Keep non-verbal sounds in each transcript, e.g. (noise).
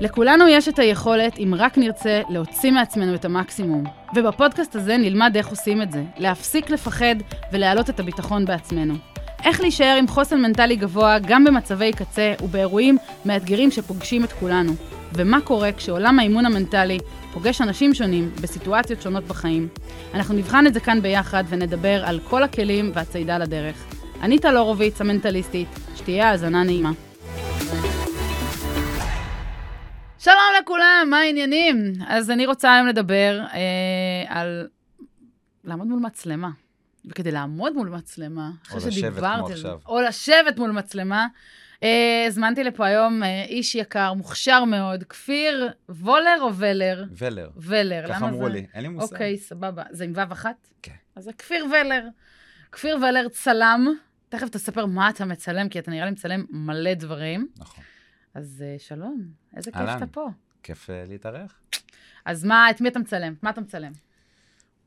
לכולנו יש את היכולת, אם רק נרצה, להוציא מעצמנו את המקסימום. ובפודקאסט הזה נלמד איך עושים את זה, להפסיק לפחד ולהעלות את הביטחון בעצמנו. איך להישאר עם חוסן מנטלי גבוה גם במצבי קצה ובאירועים מאתגרים שפוגשים את כולנו. ומה קורה כשעולם האימון המנטלי פוגש אנשים שונים בסיטואציות שונות בחיים. אנחנו נבחן את זה כאן ביחד ונדבר על כל הכלים והצידה לדרך. אני טל הורוביץ, המנטליסטית, שתהיה האזנה נעימה. שלום לכולם, מה העניינים? אז אני רוצה היום לדבר אה, על לעמוד מול מצלמה. וכדי לעמוד מול מצלמה, אחרי שדיברתי על זה, או לשבת מול מצלמה, אה, הזמנתי לפה היום אה, איש יקר, מוכשר מאוד, כפיר וולר או ולר? ולר. ולר. ככה אמרו זה... לי, אין לי מושג. אוקיי, סבבה. זה עם ו' אחת? כן. אז זה כפיר ולר. כפיר ולר צלם, תכף תספר מה אתה מצלם, כי אתה נראה לי מצלם מלא דברים. נכון. אז uh, שלום, איזה כיף אתה פה. כיף uh, להתארח. אז מה, את מי אתה מצלם? מה אתה מצלם?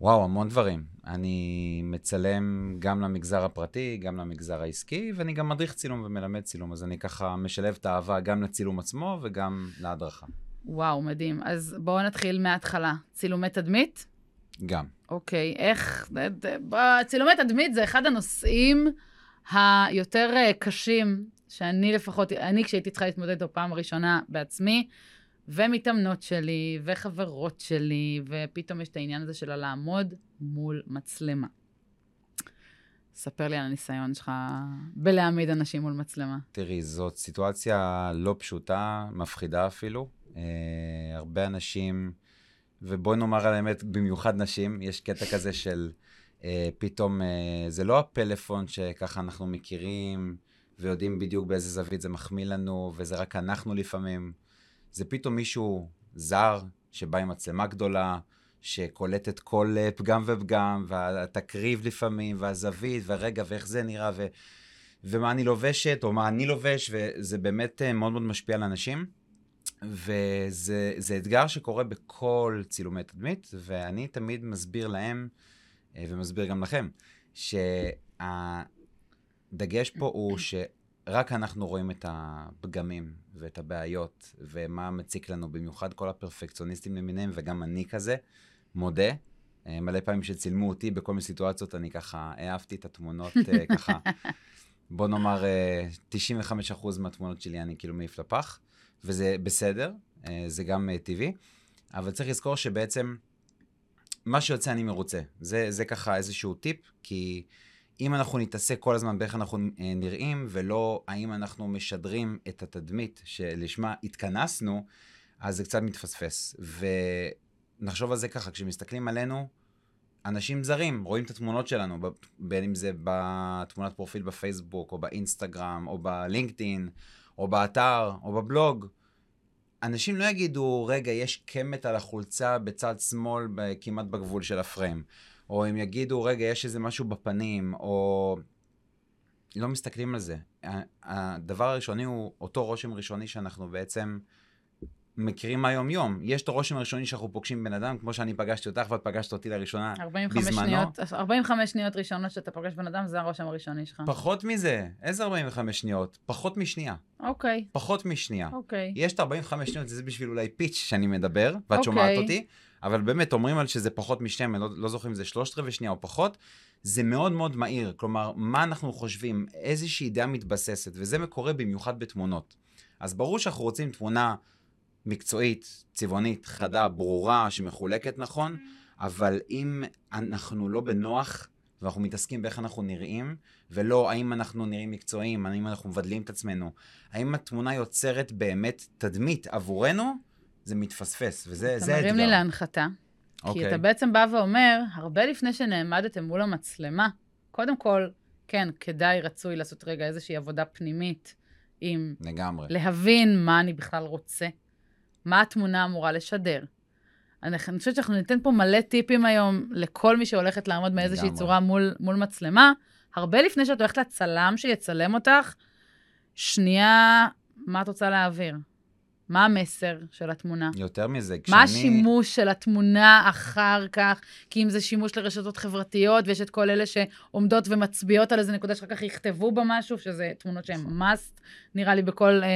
וואו, המון דברים. אני מצלם גם למגזר הפרטי, גם למגזר העסקי, ואני גם מדריך צילום ומלמד צילום, אז אני ככה משלב את האהבה גם לצילום עצמו וגם להדרכה. וואו, מדהים. אז בואו נתחיל מההתחלה. צילומי תדמית? גם. אוקיי, איך... צילומי תדמית זה אחד הנושאים היותר אה, קשים, שאני לפחות, אני כשהייתי צריכה להתמודד איתו פעם ראשונה בעצמי, ומתאמנות שלי, וחברות שלי, ופתאום יש את העניין הזה של לעמוד מול מצלמה. ספר לי על הניסיון שלך בלהעמיד אנשים מול מצלמה. תראי, זאת סיטואציה לא פשוטה, מפחידה אפילו. אה, הרבה אנשים, ובואי נאמר על האמת, במיוחד נשים, יש קטע כזה של אה, פתאום, אה, זה לא הפלאפון שככה אנחנו מכירים ויודעים בדיוק באיזה זווית זה מחמיא לנו, וזה רק אנחנו לפעמים. זה פתאום מישהו זר שבא עם מצלמה גדולה, שקולטת כל אה, פגם ופגם, והתקריב לפעמים, והזווית, והרגע, ואיך זה נראה, ו... ומה אני לובשת, או מה אני לובש, וזה באמת אה, מאוד מאוד משפיע על אנשים. וזה אתגר שקורה בכל צילומי תדמית, ואני תמיד מסביר להם, אה, ומסביר גם לכם, שהדגש פה הוא (clears throat) ש... רק אנחנו רואים את הפגמים ואת הבעיות ומה מציק לנו, במיוחד כל הפרפקציוניסטים למיניהם, וגם אני כזה, מודה. אה, מלא פעמים שצילמו אותי בכל מיני סיטואציות, אני ככה העפתי את התמונות אה, (laughs) ככה, בוא נאמר 95% אה, מהתמונות שלי אני כאילו מעיף לפח, וזה בסדר, זה גם טבעי, אבל צריך לזכור שבעצם מה שיוצא אני מרוצה. זה, זה ככה איזשהו טיפ, כי... אם אנחנו נתעסק כל הזמן באיך אנחנו אה, נראים, ולא האם אנחנו משדרים את התדמית שלשמה התכנסנו, אז זה קצת מתפספס. ונחשוב על זה ככה, כשמסתכלים עלינו, אנשים זרים רואים את התמונות שלנו, בין אם זה בתמונת פרופיל בפייסבוק, או באינסטגרם, או בלינקדאין, או באתר, או בבלוג. אנשים לא יגידו, רגע, יש קמת על החולצה בצד שמאל, כמעט בגבול של הפריים. או הם יגידו, רגע, יש איזה משהו בפנים, או... לא מסתכלים על זה. הדבר הראשוני הוא אותו רושם ראשוני שאנחנו בעצם מכירים מהיום-יום. יש את הרושם הראשוני שאנחנו פוגשים בן אדם, כמו שאני פגשתי אותך ואת פגשת אותי לראשונה 45 בזמנו. שניות, 45 שניות ראשונות שאתה פוגש בן אדם, זה הרושם הראשוני שלך. פחות מזה. איזה 45 שניות? פחות משנייה. אוקיי. פחות משנייה. אוקיי. יש את 45 שניות, זה בשביל אולי פיץ' שאני מדבר, ואת אוקיי. שומעת אותי. אבל באמת, אומרים על שזה פחות משתיים, אני לא, לא זוכר אם זה שלושת רבעי שנייה או פחות, זה מאוד מאוד מהיר. כלומר, מה אנחנו חושבים, איזושהי דעה מתבססת, וזה מקורה במיוחד בתמונות. אז ברור שאנחנו רוצים תמונה מקצועית, צבעונית, חדה, ברורה, שמחולקת נכון, אבל אם אנחנו לא בנוח, ואנחנו מתעסקים באיך אנחנו נראים, ולא האם אנחנו נראים מקצועיים, האם אנחנו מבדלים את עצמנו, האם התמונה יוצרת באמת תדמית עבורנו, זה מתפספס, וזה האתגר. אתה מרים לי להנחתה. Okay. כי אתה אוקיי. בעצם בא ואומר, הרבה לפני שנעמדתם מול המצלמה, קודם כל, כן, כדאי, רצוי לעשות רגע איזושהי עבודה פנימית עם... לגמרי. להבין מה אני בכלל רוצה, מה התמונה אמורה לשדר. אני, אני חושבת שאנחנו ניתן פה מלא טיפים היום לכל מי שהולכת לעמוד מאיזושהי צורה מול, מול מצלמה. הרבה לפני שאת הולכת לצלם שיצלם אותך, שנייה, מה את רוצה להעביר? מה המסר של התמונה? יותר מזה, כשאני... מה השימוש של התמונה אחר כך? כי אם זה שימוש לרשתות חברתיות, ויש את כל אלה שעומדות ומצביעות על איזה נקודה שאחר כך יכתבו בה משהו, שזה תמונות שהן נכון. must, נראה לי, בכל אה, אה,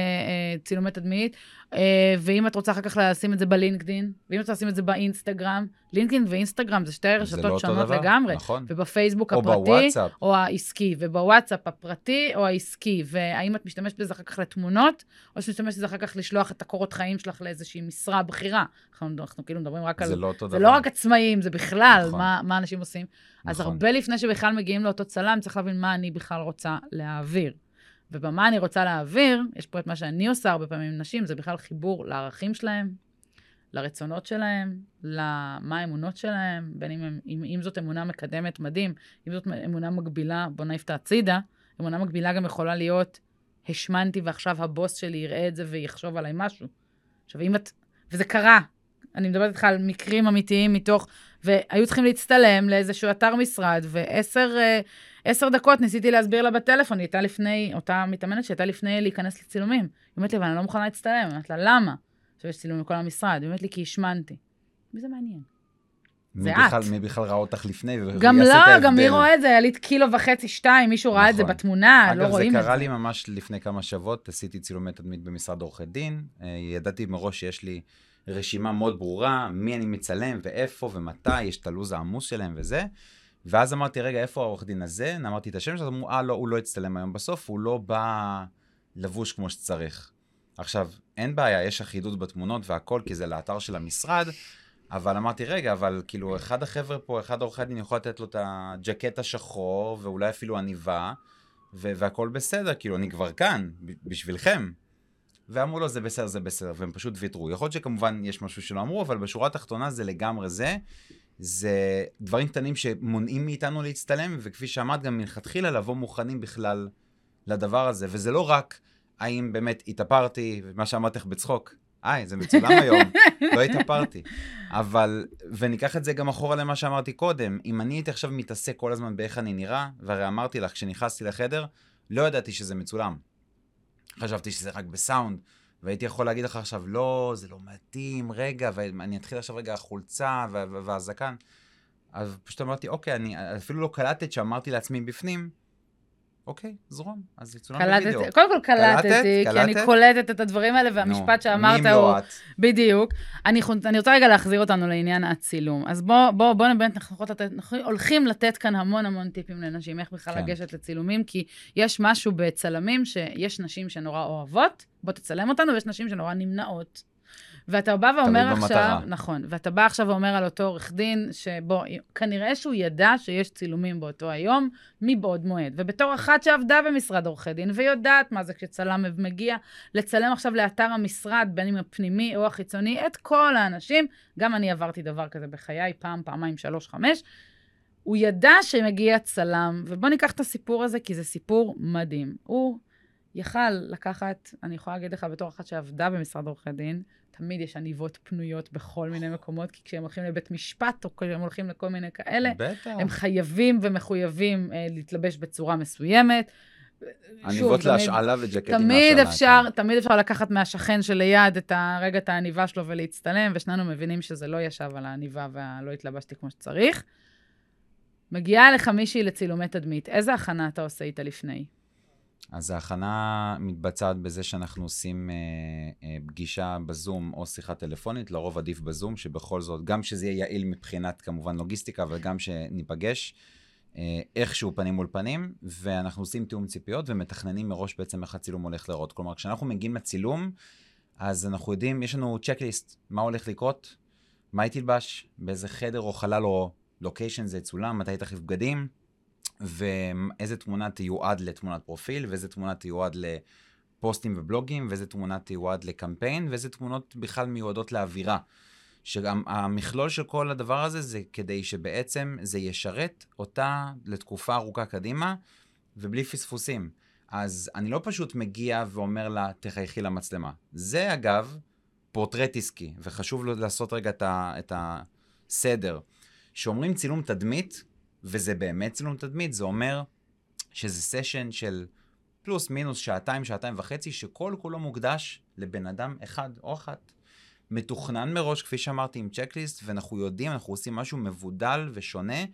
צילומי תדמית. אה, ואם את רוצה אחר כך לשים את זה בלינקדין, ואם את רוצה לשים את זה באינסטגרם, לינקדין ואינסטגרם זה שתי רשתות לא שונות דבר, לגמרי. נכון. ובפייסבוק או הפרטי, בוואטסאפ. או העסקי, ובוואטסאפ הפרטי או העסקי, והאם את משתמשת בזה אחר כך לתמונות, או שאת משתמשת בזה אחר כך לשלוח את הקורות חיים שלך לאיזושהי משרה בכירה. אנחנו, אנחנו כאילו מדברים רק על... זה לא אותו דבר. זה לא רק עצמאים, זה בכלל, נכון. מה, מה אנשים עושים. נכון. אז הרבה לפני שבכלל מגיעים לאותו צלם, צריך להבין מה אני בכלל רוצה להעביר. ובמה אני רוצה להעביר, יש פה את מה שאני עושה הרבה פעמים עם נשים, זה בכלל חיבור לערכים שלהם, לרצונות שלהם, למה האמונות שלהם, בין אם, אם, אם זאת אמונה מקדמת, מדהים, אם זאת אמונה מגבילה, בוא נעיף את הצידה, אמונה מגבילה גם יכולה להיות, השמנתי ועכשיו הבוס שלי יראה את זה ויחשוב עליי משהו. עכשיו, אם את... וזה קרה, אני מדברת איתך על מקרים אמיתיים מתוך... והיו צריכים להצטלם לאיזשהו אתר משרד, ועשר עשר דקות ניסיתי להסביר לה בטלפון, היא הייתה לפני, אותה מתאמנת שהייתה לפני להיכנס לצילומים. היא אומרת לי, אבל אני לא מוכנה להצטלם. אני אומרת לה, למה? עכשיו יש צילום מכל המשרד. היא אומרת לי, כי השמנתי. מי זה מעניין? זה את. מי בכלל ראה אותך לפני גם. לא, גם מי רואה את זה? היה לי קילו וחצי, שתיים, מישהו ראה את זה נכון. בתמונה, לא רואים את אגב, זה. זה קרה לי ממש לפני כמה שבועות, עשיתי צילומי תדמית במשרד עורכי דין. אה, ידעתי מראש שיש לי רשימה מאוד ברורה, מי אני מצלם ואיפה ומתי, יש את הלו"ז העמוס שלהם וזה. ואז אמרתי, רגע, איפה העורך דין הזה? אמרתי את השם שלו, אמרו, אה, לא, הוא לא יצטלם היום בסוף, הוא לא בא לבוש כמו שצריך. עכשיו, אין בעיה, יש אחידות בתמונות והכל, כי זה לאתר של המשרד, אבל אמרתי, רגע, אבל כאילו, אחד החבר'ה פה, אחד עורכי הדין יכול לתת לו את הג'קט השחור, ואולי אפילו עניבה, והכל בסדר, כאילו, אני כבר כאן, בשבילכם. ואמרו לו, זה בסדר, זה בסדר, והם פשוט ויתרו. יכול להיות שכמובן יש משהו שלא אמרו, אבל בשורה התחתונה זה לגמרי זה. זה דברים קטנים שמונעים מאיתנו להצטלם, וכפי שאמרת, גם מלכתחילה לבוא מוכנים בכלל לדבר הזה. וזה לא רק האם באמת התאפרתי, מה שאמרתי לך בצחוק, היי, זה מצולם (laughs) היום, לא התאפרתי. אבל, וניקח את זה גם אחורה למה שאמרתי קודם, אם אני הייתי עכשיו מתעסק כל הזמן באיך אני נראה, והרי אמרתי לך, כשנכנסתי לחדר, לא ידעתי שזה מצולם. חשבתי שזה רק בסאונד, והייתי יכול להגיד לך עכשיו, לא, זה לא מתאים, רגע, ואני אתחיל עכשיו רגע החולצה והזקן. אז פשוט אמרתי, אוקיי, אני אפילו לא קלטת שאמרתי לעצמי בפנים, אוקיי, זרום, אז יצולם בווידאו. קודם כל קלטתי, קלטת? כי אני קולטת את הדברים האלה, והמשפט שאמרת הוא... לא? בדיוק. אני, אני רוצה רגע להחזיר אותנו לעניין הצילום. אז בוא, בוא, בוא באמת, אנחנו, לתת, אנחנו הולכים לתת כאן המון המון טיפים לנשים, איך בכלל כן. לגשת לצילומים, כי יש משהו בצלמים שיש נשים שנורא אוהבות, בוא תצלם אותנו, ויש נשים שנורא נמנעות. ואתה בא ואומר עכשיו, במטרה. נכון, ואתה בא עכשיו ואומר על אותו עורך דין, שבוא, כנראה שהוא ידע שיש צילומים באותו היום, מבעוד מועד. ובתור אחת שעבדה במשרד עורכי דין, ויודעת מה זה כשצלם מגיע לצלם עכשיו לאתר המשרד, בין אם הפנימי או החיצוני, את כל האנשים, גם אני עברתי דבר כזה בחיי, פעם, פעמיים, שלוש, חמש, הוא ידע שמגיע צלם, ובוא ניקח את הסיפור הזה, כי זה סיפור מדהים. הוא יכל לקחת, אני יכולה להגיד לך בתור אחת שעבדה במשרד עורכי דין, תמיד יש עניבות פנויות בכל מיני מקומות, כי כשהם הולכים לבית משפט, או כשהם הולכים לכל מיני כאלה, בטח. הם חייבים ומחויבים אה, להתלבש בצורה מסוימת. עניבות להשאלה וג'קטים להשאלה. תמיד אפשר, כן. תמיד אפשר לקחת מהשכן שליד את הרגע, את העניבה שלו ולהצטלם, ושנינו מבינים שזה לא ישב על העניבה ולא התלבשתי כמו שצריך. מגיעה לך מישהי לצילומי תדמית, איזה הכנה אתה עושה איתה לפני? אז ההכנה מתבצעת בזה שאנחנו עושים אה, אה, פגישה בזום או שיחה טלפונית, לרוב עדיף בזום, שבכל זאת, גם שזה יהיה יעיל מבחינת כמובן לוגיסטיקה, אבל גם שניפגש אה, איכשהו פנים מול פנים, ואנחנו עושים תיאום ציפיות ומתכננים מראש בעצם איך הצילום הולך לראות. כלומר, כשאנחנו מגיעים לצילום, אז אנחנו יודעים, יש לנו צ'קליסט, מה הולך לקרות, מה היא תלבש, באיזה חדר או חלל או לוקיישן זה יצולם, מתי תחליף בגדים. ואיזה תמונה תיועד לתמונת פרופיל, ואיזה תמונה תיועד לפוסטים ובלוגים, ואיזה תמונה תיועד לקמפיין, ואיזה תמונות בכלל מיועדות לאווירה. שגם המכלול של כל הדבר הזה זה כדי שבעצם זה ישרת אותה לתקופה ארוכה קדימה, ובלי פספוסים. אז אני לא פשוט מגיע ואומר לה, תחייכי למצלמה. זה אגב פורטרט עסקי, וחשוב לעשות רגע את הסדר. כשאומרים צילום תדמית, וזה באמת צילום תדמית, זה אומר שזה סשן של פלוס מינוס שעתיים, שעתיים וחצי, שכל כולו מוקדש לבן אדם אחד או אחת. מתוכנן מראש, כפי שאמרתי, עם צ'קליסט, ואנחנו יודעים, אנחנו עושים משהו מבודל ושונה.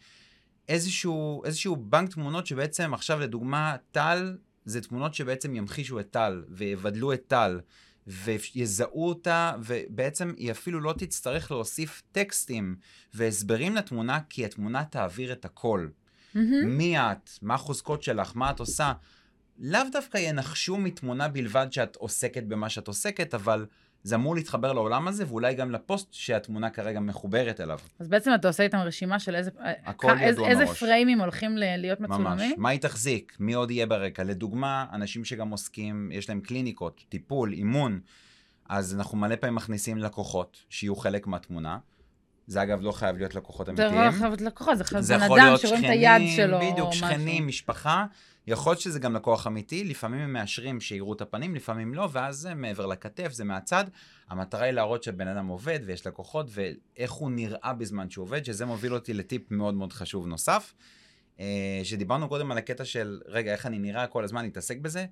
איזשהו, איזשהו בנק תמונות שבעצם עכשיו, לדוגמה, טל, זה תמונות שבעצם ימחישו את טל, ויבדלו את טל, ויזהו אותה, ובעצם היא אפילו לא תצטרך להוסיף טקסטים והסברים לתמונה, כי התמונה תעביר את הכל. Mm-hmm. מי את? מה החוזקות שלך? מה את עושה? לאו דווקא ינחשו מתמונה בלבד שאת עוסקת במה שאת עוסקת, אבל זה אמור להתחבר לעולם הזה, ואולי גם לפוסט שהתמונה כרגע מחוברת אליו. אז בעצם אתה עושה איתם רשימה של איזה, הכל ידוע איזה, איזה מראש. פריימים הולכים ל- להיות מצולמים? ממש. מה היא תחזיק? מי עוד יהיה ברקע? לדוגמה, אנשים שגם עוסקים, יש להם קליניקות, טיפול, אימון, אז אנחנו מלא פעמים מכניסים לקוחות שיהיו חלק מהתמונה. זה אגב לא חייב להיות לקוחות זה אמיתיים. לא חייב להיות לקוחות, זה חייב זה בן יכול אדם להיות שרואים את היד שלו. בדיוק, משהו. שכנים, משפחה. יכול להיות שזה גם לקוח אמיתי, לפעמים הם מאשרים שיראו את הפנים, לפעמים לא, ואז זה מעבר לכתף, זה מהצד. המטרה היא להראות שהבן אדם עובד ויש לקוחות, ואיך הוא נראה בזמן שהוא עובד, שזה מוביל אותי לטיפ מאוד מאוד חשוב נוסף. אה, שדיברנו קודם על הקטע של, רגע, איך אני נראה כל הזמן, להתעסק בזה,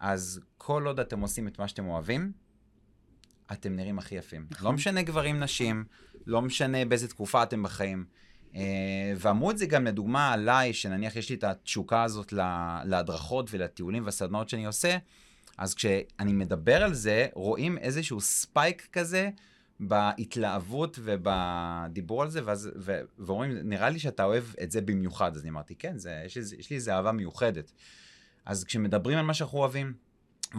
אז כל עוד אתם עושים את מה שאתם אוהבים, אתם נראים הכי יפים. נכון. לא משנה גברים, נשים, לא משנה באיזה תקופה אתם בחיים. Uh, ואמרו את זה גם לדוגמה עליי, שנניח יש לי את התשוקה הזאת לה, להדרכות ולטיולים והסדנאות שאני עושה, אז כשאני מדבר על זה, רואים איזשהו ספייק כזה בהתלהבות ובדיבור על זה, ואז, ו, ואומרים, נראה לי שאתה אוהב את זה במיוחד. אז אני אמרתי, כן, זה, יש, לי, יש לי איזו אהבה מיוחדת. אז כשמדברים על מה שאנחנו אוהבים,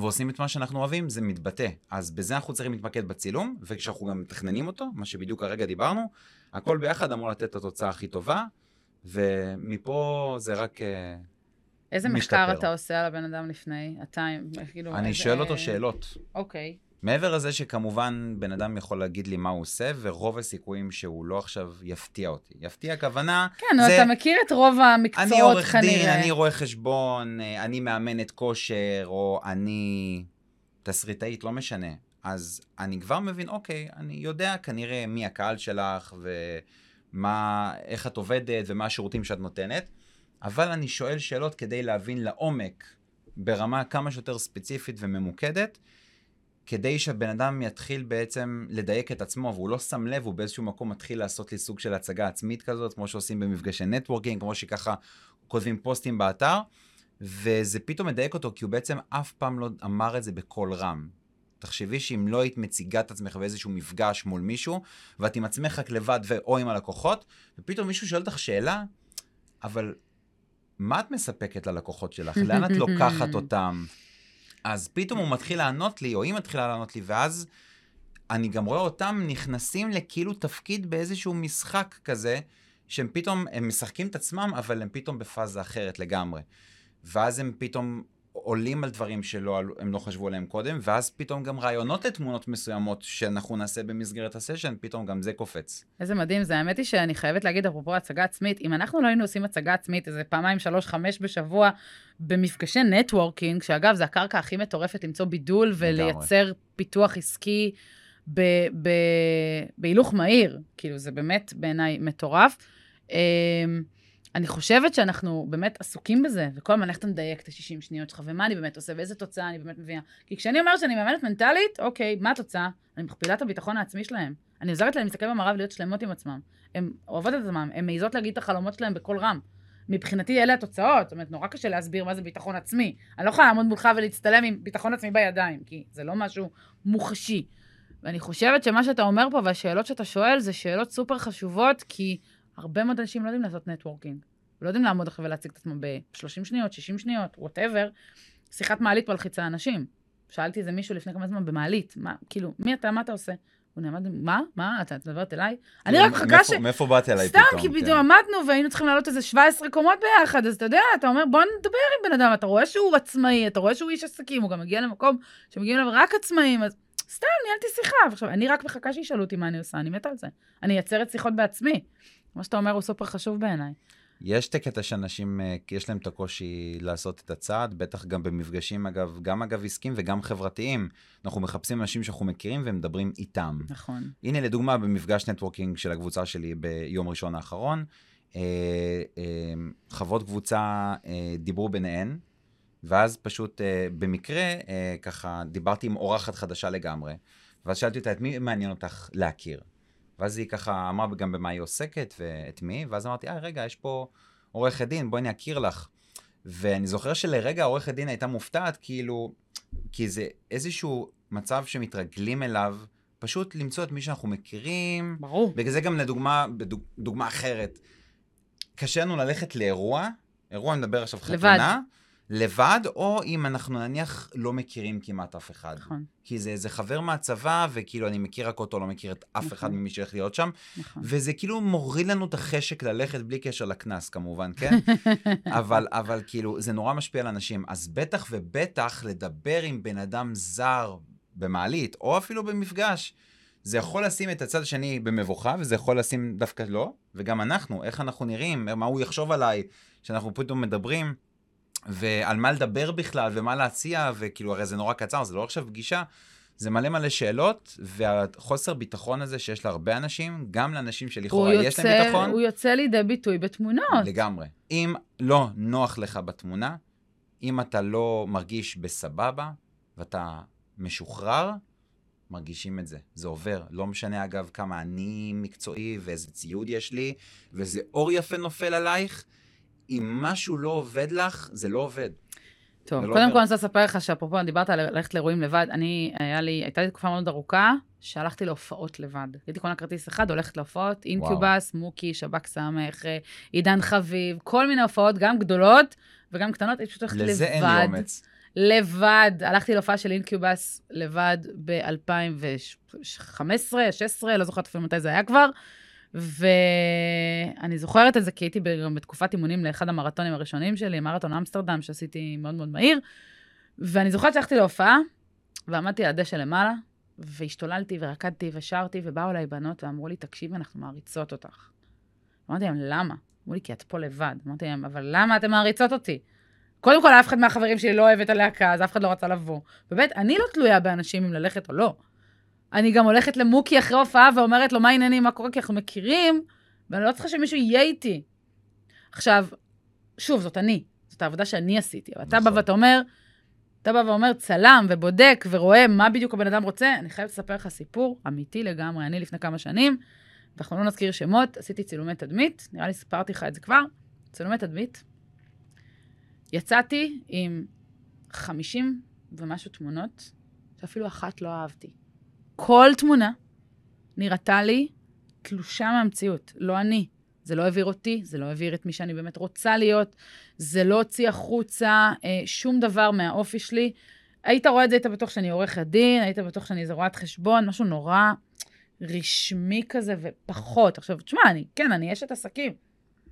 ועושים את מה שאנחנו אוהבים, זה מתבטא. אז בזה אנחנו צריכים להתמקד בצילום, וכשאנחנו גם מתכננים אותו, מה שבדיוק הרגע דיברנו, הכל ביחד אמור לתת את התוצאה הכי טובה, ומפה זה רק... אה, איזה משתפר. מחקר אתה עושה על הבן אדם לפני? אתה, כאילו... אני איזה- שואל אותו שאלות. אוקיי. מעבר לזה שכמובן בן אדם יכול להגיד לי מה הוא עושה, ורוב הסיכויים שהוא לא עכשיו יפתיע אותי. יפתיע הכוונה, כן, זה- אתה מכיר את רוב המקצועות אני עורך כנראה. דין, אני רואה חשבון, אה, אני מאמנת כושר, או אני תסריטאית, לא משנה. אז אני כבר מבין, אוקיי, אני יודע כנראה מי הקהל שלך, ומה, איך את עובדת, ומה השירותים שאת נותנת, אבל אני שואל שאלות כדי להבין לעומק, ברמה כמה שיותר ספציפית וממוקדת, כדי שהבן אדם יתחיל בעצם לדייק את עצמו, והוא לא שם לב, הוא באיזשהו מקום מתחיל לעשות לי סוג של הצגה עצמית כזאת, כמו שעושים במפגשי נטוורקינג, כמו שככה כותבים פוסטים באתר, וזה פתאום מדייק אותו, כי הוא בעצם אף פעם לא אמר את זה בקול רם. תחשבי שאם לא היית מציגה את עצמך באיזשהו מפגש מול מישהו, ואת עם עצמך רק לבד ו- או עם הלקוחות, ופתאום מישהו שואל אותך שאלה, אבל מה את מספקת ללקוחות שלך? לאן את (laughs) לוקחת אותם? אז פתאום הוא מתחיל לענות לי, או היא מתחילה לענות לי, ואז אני גם רואה אותם נכנסים לכאילו תפקיד באיזשהו משחק כזה, שהם פתאום, הם משחקים את עצמם, אבל הם פתאום בפאזה אחרת לגמרי. ואז הם פתאום עולים על דברים שלא עלו- הם לא חשבו עליהם קודם, ואז פתאום גם רעיונות לתמונות מסוימות שאנחנו נעשה במסגרת הסשן, פטום גם זה קופץ. איזה מדהים זה. האמת היא שאני חייבת להגיד, אפרופו הצגה עצמית, אם אנחנו לא היינו עושים הצגה עצמית איזה פעמיים, שלוש, חמש בשבוע, במפגשי נטוורקינג, שאגב, זה הקרקע הכי מטורפת למצוא בידול ולייצר פיתוח עסקי ב- ב- בהילוך מהיר. כאילו, זה באמת בעיניי מטורף. אני חושבת שאנחנו באמת עסוקים בזה, וכל הזמן איך אתה מדייק את ה-60 שניות שלך, ומה אני באמת עושה, ואיזה תוצאה אני באמת מביאה. כי כשאני אומרת שאני מאמנת מנטלית, אוקיי, מה התוצאה? אני מכפילה את הביטחון העצמי שלהם. אני עוזרת להם להסתכל במראה ולהיות שלמות עם עצמם. הן אוהבות את עצמם, הן מעיזות להגיד את החלומות שלהם בקול רם. מבחינתי אלה התוצאות, זאת אומרת, נורא קשה להסביר מה זה ביטחון עצמי. אני לא יכולה לעמוד מולך ולהצטלם עם ביטחון עצמי בידיים, כי זה לא משהו מוחשי. ואני חושבת שמה שאתה אומר פה והשאלות שאתה שואל זה שאלות סופר חשובות, כי הרבה מאוד אנשים לא יודעים לעשות נטוורקינג. לא יודעים לעמוד עכשיו ולהציג את עצמם ב-30 שניות, 60 שניות, whatever. שיחת מעלית מלחיצה אנשים. שאלתי איזה מישהו לפני כמה זמן במעלית, מה, כאילו, מי אתה, מה אתה עושה? הוא נעמד, מה? מה? את מדברת אליי? אני רק מחכה ש... מאיפה- מאיפה באת אליי סתם, פתאום? כי כן. פתאום עמדנו והיינו צריכים לעלות איזה 17 קומות ביחד, אז אתה יודע, אתה אומר, בוא נדבר עם בן אדם, אתה רואה שהוא עצמאי, אתה רואה שהוא איש עסקים, הוא גם מגיע למקום שמגיעים אליו רק עצמאים, אז סתם, ניהלתי שיחה. ועכשיו, אני רק מחכה שישאלו אותי מה אני עושה, אני מתה על זה. אני אייצרת שיחות בעצמי. מה שאתה אומר הוא סופר חשוב בעיניי. יש את הקטע שאנשים, אה, יש להם את הקושי לעשות את הצעד, בטח גם במפגשים, אגב, גם אגב עסקיים וגם חברתיים. אנחנו מחפשים אנשים שאנחנו מכירים ומדברים איתם. נכון. הנה, לדוגמה, במפגש נטוורקינג של הקבוצה שלי ביום ראשון האחרון, אה, אה, חברות קבוצה דיברו ביניהן, ואז פשוט במקרה, ככה, דיברתי עם אורחת חדשה לגמרי, ואז שאלתי אותה, את מי מעניין אותך להכיר? ואז היא ככה אמרה גם במה היא עוסקת ואת מי, ואז אמרתי, אה, רגע, יש פה עורכת דין, בואי אני אכיר לך. ואני זוכר שלרגע עורכת דין הייתה מופתעת, כאילו, כי זה איזשהו מצב שמתרגלים אליו, פשוט למצוא את מי שאנחנו מכירים. ברור. בגלל זה גם לדוגמה, בדוגמה אחרת, קשה לנו ללכת לאירוע, אירוע, אני מדבר עכשיו חתונה. לבד. לבד, או אם אנחנו נניח לא מכירים כמעט אף אחד. נכון. כי זה איזה חבר מהצבא, וכאילו אני מכיר רק אותו, לא מכיר את אף נכון. אחד ממי שהולך להיות שם. נכון. וזה כאילו מוריד לנו את החשק ללכת, בלי קשר לקנס כמובן, כן? (laughs) אבל, אבל כאילו, זה נורא משפיע על אנשים. אז בטח ובטח לדבר עם בן אדם זר במעלית, או אפילו במפגש, זה יכול לשים את הצד השני במבוכה, וזה יכול לשים דווקא לא, וגם אנחנו, איך אנחנו נראים, מה הוא יחשוב עליי, שאנחנו פתאום מדברים. ועל מה לדבר בכלל, ומה להציע, וכאילו, הרי זה נורא קצר, זה לא עכשיו פגישה, זה מלא מלא שאלות, והחוסר ביטחון הזה שיש להרבה אנשים, גם לאנשים שלכאורה יש להם ביטחון. הוא יוצא לידי ביטוי בתמונות. לגמרי. אם לא נוח לך בתמונה, אם אתה לא מרגיש בסבבה, ואתה משוחרר, מרגישים את זה. זה עובר. לא משנה, אגב, כמה אני מקצועי ואיזה ציוד יש לי, ואיזה אור יפה נופל עלייך, אם משהו לא עובד לך, זה לא עובד. טוב, לא קודם כל אני רוצה לספר לך שאפרופו, דיברת על ללכת לאירועים לבד, אני, היה לי, הייתה לי תקופה מאוד ארוכה, שהלכתי להופעות לבד. הייתי קונה כרטיס אחד, הולכת להופעות, אינקיובס, מוקי, שב"כ סמך, עידן חביב, כל מיני הופעות, גם גדולות וגם קטנות, הייתי פשוט הולכת לבד. לזה אין לי אומץ. לבד, הלכתי להופעה של אינקיובס לבד ב-2015, 2016, לא זוכרת אפילו מתי זה היה כבר. ואני זוכרת את זה כי הייתי גם בתקופת אימונים לאחד המרתונים הראשונים שלי, מרתון אמסטרדם, שעשיתי מאוד מאוד מהיר. ואני זוכרת שהלכתי להופעה, ועמדתי על הדשא למעלה, והשתוללתי ורקדתי ושרתי, ובאו אליי בנות ואמרו לי, תקשיבי, אנחנו מעריצות אותך. אמרתי להם, למה? אמרו לי, כי את פה לבד. אמרתי להם, אבל למה אתן מעריצות אותי? קודם כל, אף אחד מהחברים שלי לא אוהב את הלהקה, אז אף אחד לא רצה לבוא. ובאמת, אני לא תלויה באנשים אם ללכת או לא. אני גם הולכת למוקי אחרי הופעה ואומרת לו, מה העניינים, מה קורה, כי אנחנו מכירים, ואני לא צריכה שמישהו יהיה איתי. עכשיו, שוב, זאת אני, זאת העבודה שאני עשיתי, אבל אתה בא נכון. ואתה אומר, אתה בא ואומר, צלם ובודק ורואה מה בדיוק הבן אדם רוצה, אני חייבת לספר לך סיפור אמיתי לגמרי. אני לפני כמה שנים, ואנחנו לא נזכיר שמות, עשיתי צילומי תדמית, נראה לי סיפרתי לך את זה כבר, צילומי תדמית. יצאתי עם 50 ומשהו תמונות, שאפילו אחת לא אהבתי. כל תמונה נראתה לי תלושה מהמציאות, לא אני. זה לא העביר אותי, זה לא העביר את מי שאני באמת רוצה להיות, זה לא הוציא החוצה אה, שום דבר מהאופי שלי. היית רואה את זה, היית בטוח שאני עורכת דין, היית בטוח שאני איזה רואת חשבון, משהו נורא רשמי כזה ופחות. עכשיו, תשמע, אני, כן, אני אשת עסקים.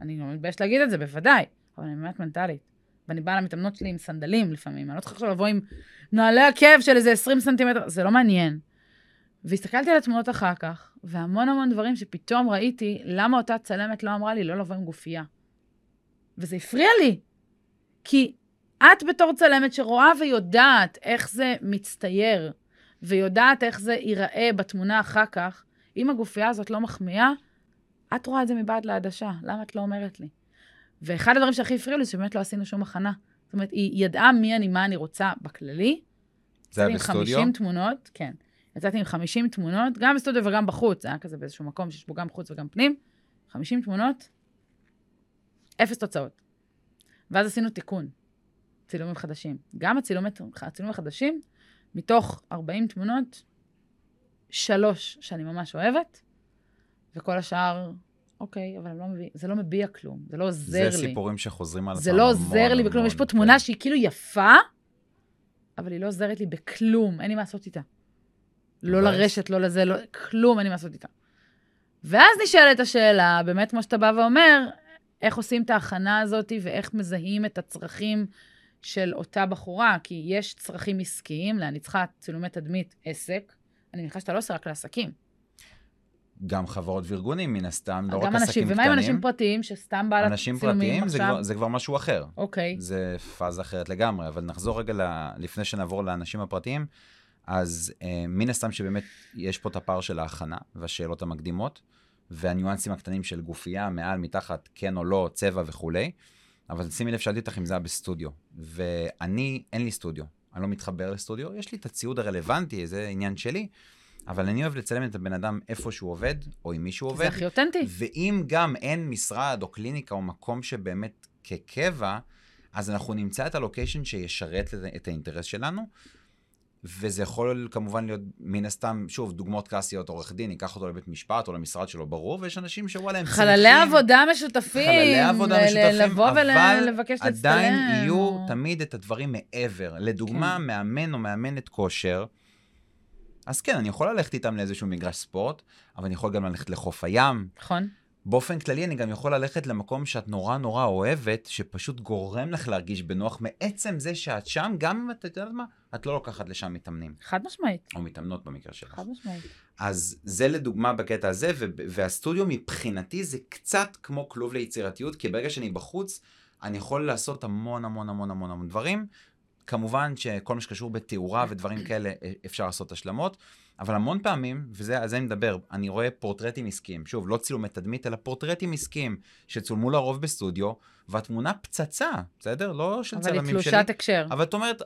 אני לא מתביישת להגיד את זה, בוודאי, אבל אני באמת מנטלית. ואני באה למתאמנות שלי עם סנדלים לפעמים, אני לא צריכה עכשיו לבוא עם נעלי עקב של איזה 20 סנטימטר, זה לא מעניין. והסתכלתי על התמונות אחר כך, והמון המון דברים שפתאום ראיתי, למה אותה צלמת לא אמרה לי לא לבוא עם גופייה. וזה הפריע לי. כי את בתור צלמת שרואה ויודעת איך זה מצטייר, ויודעת איך זה ייראה בתמונה אחר כך, אם הגופייה הזאת לא מחמיאה, את רואה את זה מבעד לעדשה, למה את לא אומרת לי? ואחד הדברים שהכי הפריעו לי, שבאמת לא עשינו שום הכנה. זאת אומרת, היא ידעה מי אני, מה אני רוצה בכללי. זה היה בסטודיו? 50 תמונות, כן. יצאתי עם 50 תמונות, גם בסטודיו וגם בחוץ, זה היה כזה באיזשהו מקום שיש בו גם חוץ וגם פנים. 50 תמונות, אפס תוצאות. ואז עשינו תיקון, צילומים חדשים. גם הצילומים, הצילומים החדשים, מתוך 40 תמונות, שלוש שאני ממש אוהבת, וכל השאר, אוקיי, אבל לא מביא, זה לא מביע כלום, זה לא עוזר זה לי. זה סיפורים שחוזרים על עצמם. זה לא עוזר לי בכלום, יש פה תמונה. שהיא כאילו יפה, אבל היא לא עוזרת לי בכלום, אין לי מה לעשות איתה. לא לרשת, לא לזה, לא, כלום אין לי מה לעשות איתה. ואז נשאלת השאלה, באמת כמו שאתה בא ואומר, איך עושים את ההכנה הזאת ואיך מזהים את הצרכים של אותה בחורה, כי יש צרכים עסקיים, אני צריכה צילומי תדמית עסק, אני מניחה שאתה לא עושה רק לעסקים. גם חברות וארגונים, מן הסתם, לא רק אנשים, עסקים קטנים. ומה עם אנשים פרטיים שסתם בא אנשים פרטיים עכשיו? זה כבר, זה כבר משהו אחר. אוקיי. זה פאזה אחרת לגמרי, אבל נחזור רגע ל... לפני שנעבור לאנשים הפרטיים. אז אה, מן הסתם שבאמת יש פה את הפער של ההכנה והשאלות המקדימות, והניואנסים הקטנים של גופייה, מעל, מתחת, כן או לא, צבע וכולי. אבל שימי לב, שאלתי אותך אם זה היה בסטודיו. ואני, אין לי סטודיו. אני לא מתחבר לסטודיו, יש לי את הציוד הרלוונטי, זה עניין שלי. אבל אני אוהב לצלם את הבן אדם איפה שהוא עובד, או עם מי שהוא עובד. זה הכי אותנטי. ואם גם אין משרד או קליניקה או מקום שבאמת כקבע, אז אנחנו נמצא את הלוקיישן שישרת את האינטרס שלנו. וזה יכול כמובן להיות מן הסתם, שוב, דוגמאות קלאסיות, עורך דין, ייקח אותו לבית משפט או למשרד שלו, ברור, ויש אנשים שוואלה, הם צריכים... חללי עבודה משותפים. חללי עבודה משותפים, לבוא ולבקש להצטלם. אבל עדיין יהיו תמיד את הדברים מעבר. לדוגמה, כן. מאמן או מאמנת כושר, אז כן, אני יכול ללכת איתם לאיזשהו מגרש ספורט, אבל אני יכול גם ללכת לחוף הים. נכון. באופן כללי, אני גם יכול ללכת למקום שאת נורא נורא אוהבת, שפשוט גורם לך להרגיש בנוח מעצם זה שאת שם, גם אם את יודעת מה, את לא לוקחת לשם מתאמנים. חד משמעית. או מתאמנות במקרה שלך. חד משמעית. אז זה לדוגמה בקטע הזה, והסטודיו מבחינתי זה קצת כמו כלוב ליצירתיות, כי ברגע שאני בחוץ, אני יכול לעשות המון המון המון המון המון דברים. כמובן שכל מה שקשור בתאורה ודברים כאלה, אה, אפשר לעשות השלמות. אבל המון פעמים, וזה על זה אני מדבר, אני רואה פורטרטים עסקיים, שוב, לא צילומי תדמית, אלא פורטרטים עסקיים, שצולמו לרוב בסטודיו, והתמונה פצצה, בסדר? לא של צלמים שלי. אבל היא תלושת הקשר. אבל את אומרת,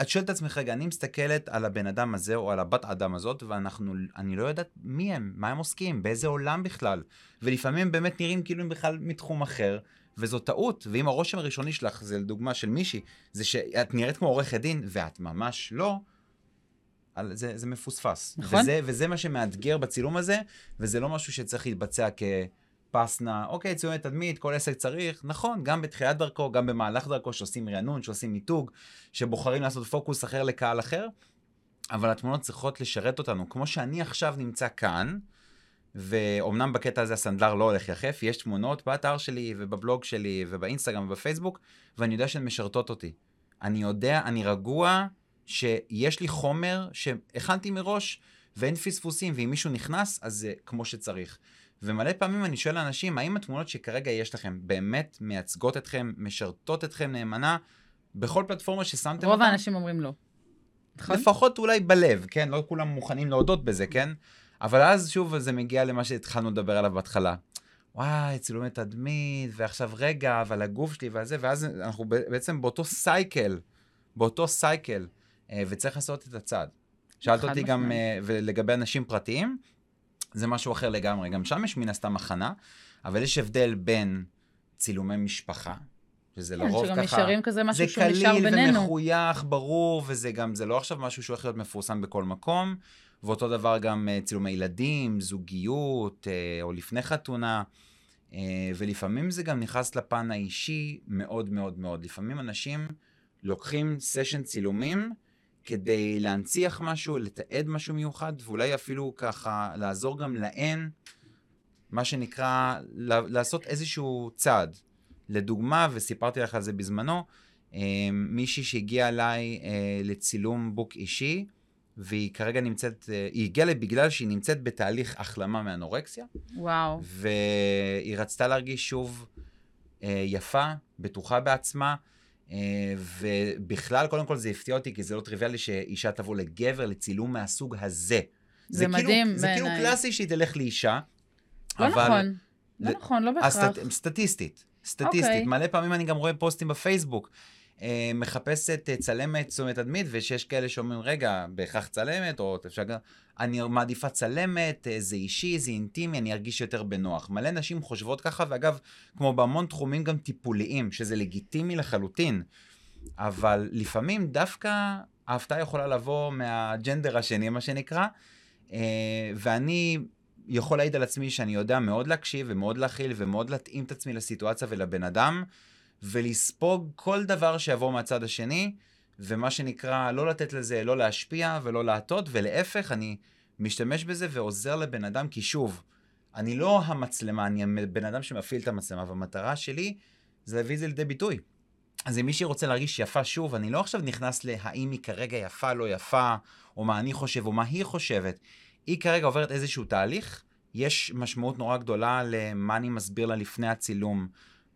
את שואלת את עצמך, רגע, אני מסתכלת על הבן אדם הזה, או על הבת אדם הזאת, ואנחנו, אני לא יודעת מי הם, מה הם עוסקים, באיזה עולם בכלל. ולפעמים באמת נראים כאילו הם בכלל מתחום אחר, וזו טעות. ואם הרושם הראשוני שלך, זה לדוגמה של מישהי, זה שאת נראית כמו עורכת דין, ואת ממש לא, על, זה, זה מפוספס. נכון. וזה, וזה מה שמאתגר בצילום הזה, וזה לא משהו שצריך להתבצע כפסנה, אוקיי, צילומי תדמית, כל עסק צריך, נכון, גם בתחילת דרכו, גם במהלך דרכו, שעושים רענון, שעושים מיתוג, שבוחרים לעשות פוקוס אחר לקהל אחר, אבל התמונות צריכות לשרת אותנו. כמו שאני עכשיו נמצא כאן, ואומנם בקטע הזה הסנדלר לא הולך יחף, יש תמונות באתר שלי ובבלוג שלי ובאינסטגרם ובפייסבוק, ואני יודע שהן משרתות אותי. אני יודע, אני רגוע, שיש לי חומר שהכנתי מראש ואין פספוסים, ואם מישהו נכנס, אז זה כמו שצריך. ומלא פעמים אני שואל אנשים, האם התמונות שכרגע יש לכם באמת מייצגות אתכם, משרתות אתכם נאמנה בכל פלטפורמה ששמתם רוב האנשים אומרים לא. נכון? לפחות אולי בלב, כן? לא כולם מוכנים להודות בזה, כן? אבל אז שוב זה מגיע למה שהתחלנו לדבר עליו בהתחלה. וואי, צילומי תדמית, ועכשיו רגע, אבל הגוף שלי וזה, ואז אנחנו בעצם באותו סייקל, באותו סייקל. אה, וצריך לעשות את הצעד. שאלת אותי גם uh, ולגבי אנשים פרטיים, זה משהו אחר לגמרי. גם שם יש מן הסתם הכנה, אבל יש הבדל בין צילומי משפחה, שזה כן, לרוב ככה... שגם נשארים כזה משהו שהוא נשאר בינינו. זה קליל ומחוייך, ברור, וזה גם, זה לא עכשיו משהו שהולך להיות מפורסם בכל מקום. ואותו דבר גם uh, צילומי ילדים, זוגיות, או לפני חתונה. ולפעמים זה גם נכנס לפן האישי מאוד מאוד מאוד. לפעמים אנשים לוקחים סשן צילומים, כדי להנציח משהו, לתעד משהו מיוחד, ואולי אפילו ככה לעזור גם להן, מה שנקרא, לעשות איזשהו צעד. לדוגמה, וסיפרתי לך על זה בזמנו, אה, מישהי שהגיעה אליי אה, לצילום בוק אישי, והיא כרגע נמצאת, אה, היא הגיעה בגלל שהיא נמצאת בתהליך החלמה מאנורקסיה. וואו. והיא רצתה להרגיש שוב יפה, בטוחה בעצמה. אה, ובכלל, קודם כל זה הפתיע אותי, כי זה לא טריוויאלי שאישה תבוא לגבר לצילום מהסוג הזה. זה, זה מדהים כאילו, זה כאילו קלאסי שהיא תלך לאישה. לא אבל... נכון, לא נכון, לא בהכרח. הסטט... סטטיסטית, סטטיסטית. Okay. אוקיי. מלא פעמים אני גם רואה פוסטים בפייסבוק. אה, מחפשת אה, צלמת תשומת תדמית, ושיש כאלה שאומרים, רגע, בהכרח צלמת, או אפשר גם... אני מעדיפה צלמת, אה, זה אישי, זה אינטימי, אני ארגיש יותר בנוח. מלא נשים חושבות ככה, ואגב, כמו בהמון תחומים גם טיפוליים, שזה לגיטימי לחלוטין. אבל לפעמים דווקא ההפתעה יכולה לבוא מהג'נדר השני, מה שנקרא, ואני יכול להעיד על עצמי שאני יודע מאוד להקשיב ומאוד להכיל ומאוד להתאים את עצמי לסיטואציה ולבן אדם. ולספוג כל דבר שיבוא מהצד השני, ומה שנקרא, לא לתת לזה, לא להשפיע ולא להטות, ולהפך, אני משתמש בזה ועוזר לבן אדם, כי שוב, אני לא המצלמה, אני הבן אדם שמפעיל את המצלמה, והמטרה שלי זה להביא את זה לידי ביטוי. אז אם מישהי רוצה להרגיש יפה שוב, אני לא עכשיו נכנס להאם היא כרגע יפה, לא יפה, או מה אני חושב, או מה היא חושבת. היא כרגע עוברת איזשהו תהליך, יש משמעות נורא גדולה למה אני מסביר לה לפני הצילום,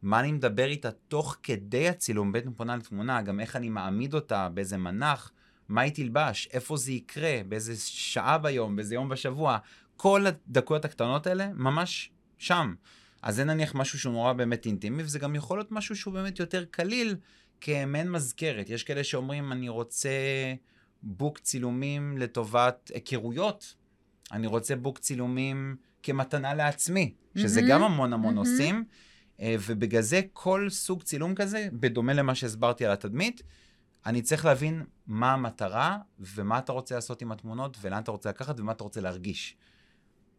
מה אני מדבר איתה תוך כדי הצילום, בין פונה לתמונה, גם איך אני מעמיד אותה, באיזה מנח, מה היא תלבש, איפה זה יקרה, באיזה שעה ביום, באיזה יום בשבוע. כל הדקויות הקטנות האלה ממש שם. אז זה נניח משהו שהוא נורא באמת אינטימי, וזה גם יכול להיות משהו שהוא באמת יותר קליל, כמעין מזכרת. יש כאלה שאומרים, אני רוצה בוק צילומים לטובת היכרויות, אני רוצה בוק צילומים כמתנה לעצמי, שזה מהמם, גם המון המון מהמם. עושים, ובגלל זה כל סוג צילום כזה, בדומה למה שהסברתי על התדמית, אני צריך להבין מה המטרה, ומה אתה רוצה לעשות עם התמונות, ולאן אתה רוצה לקחת, ומה אתה רוצה להרגיש.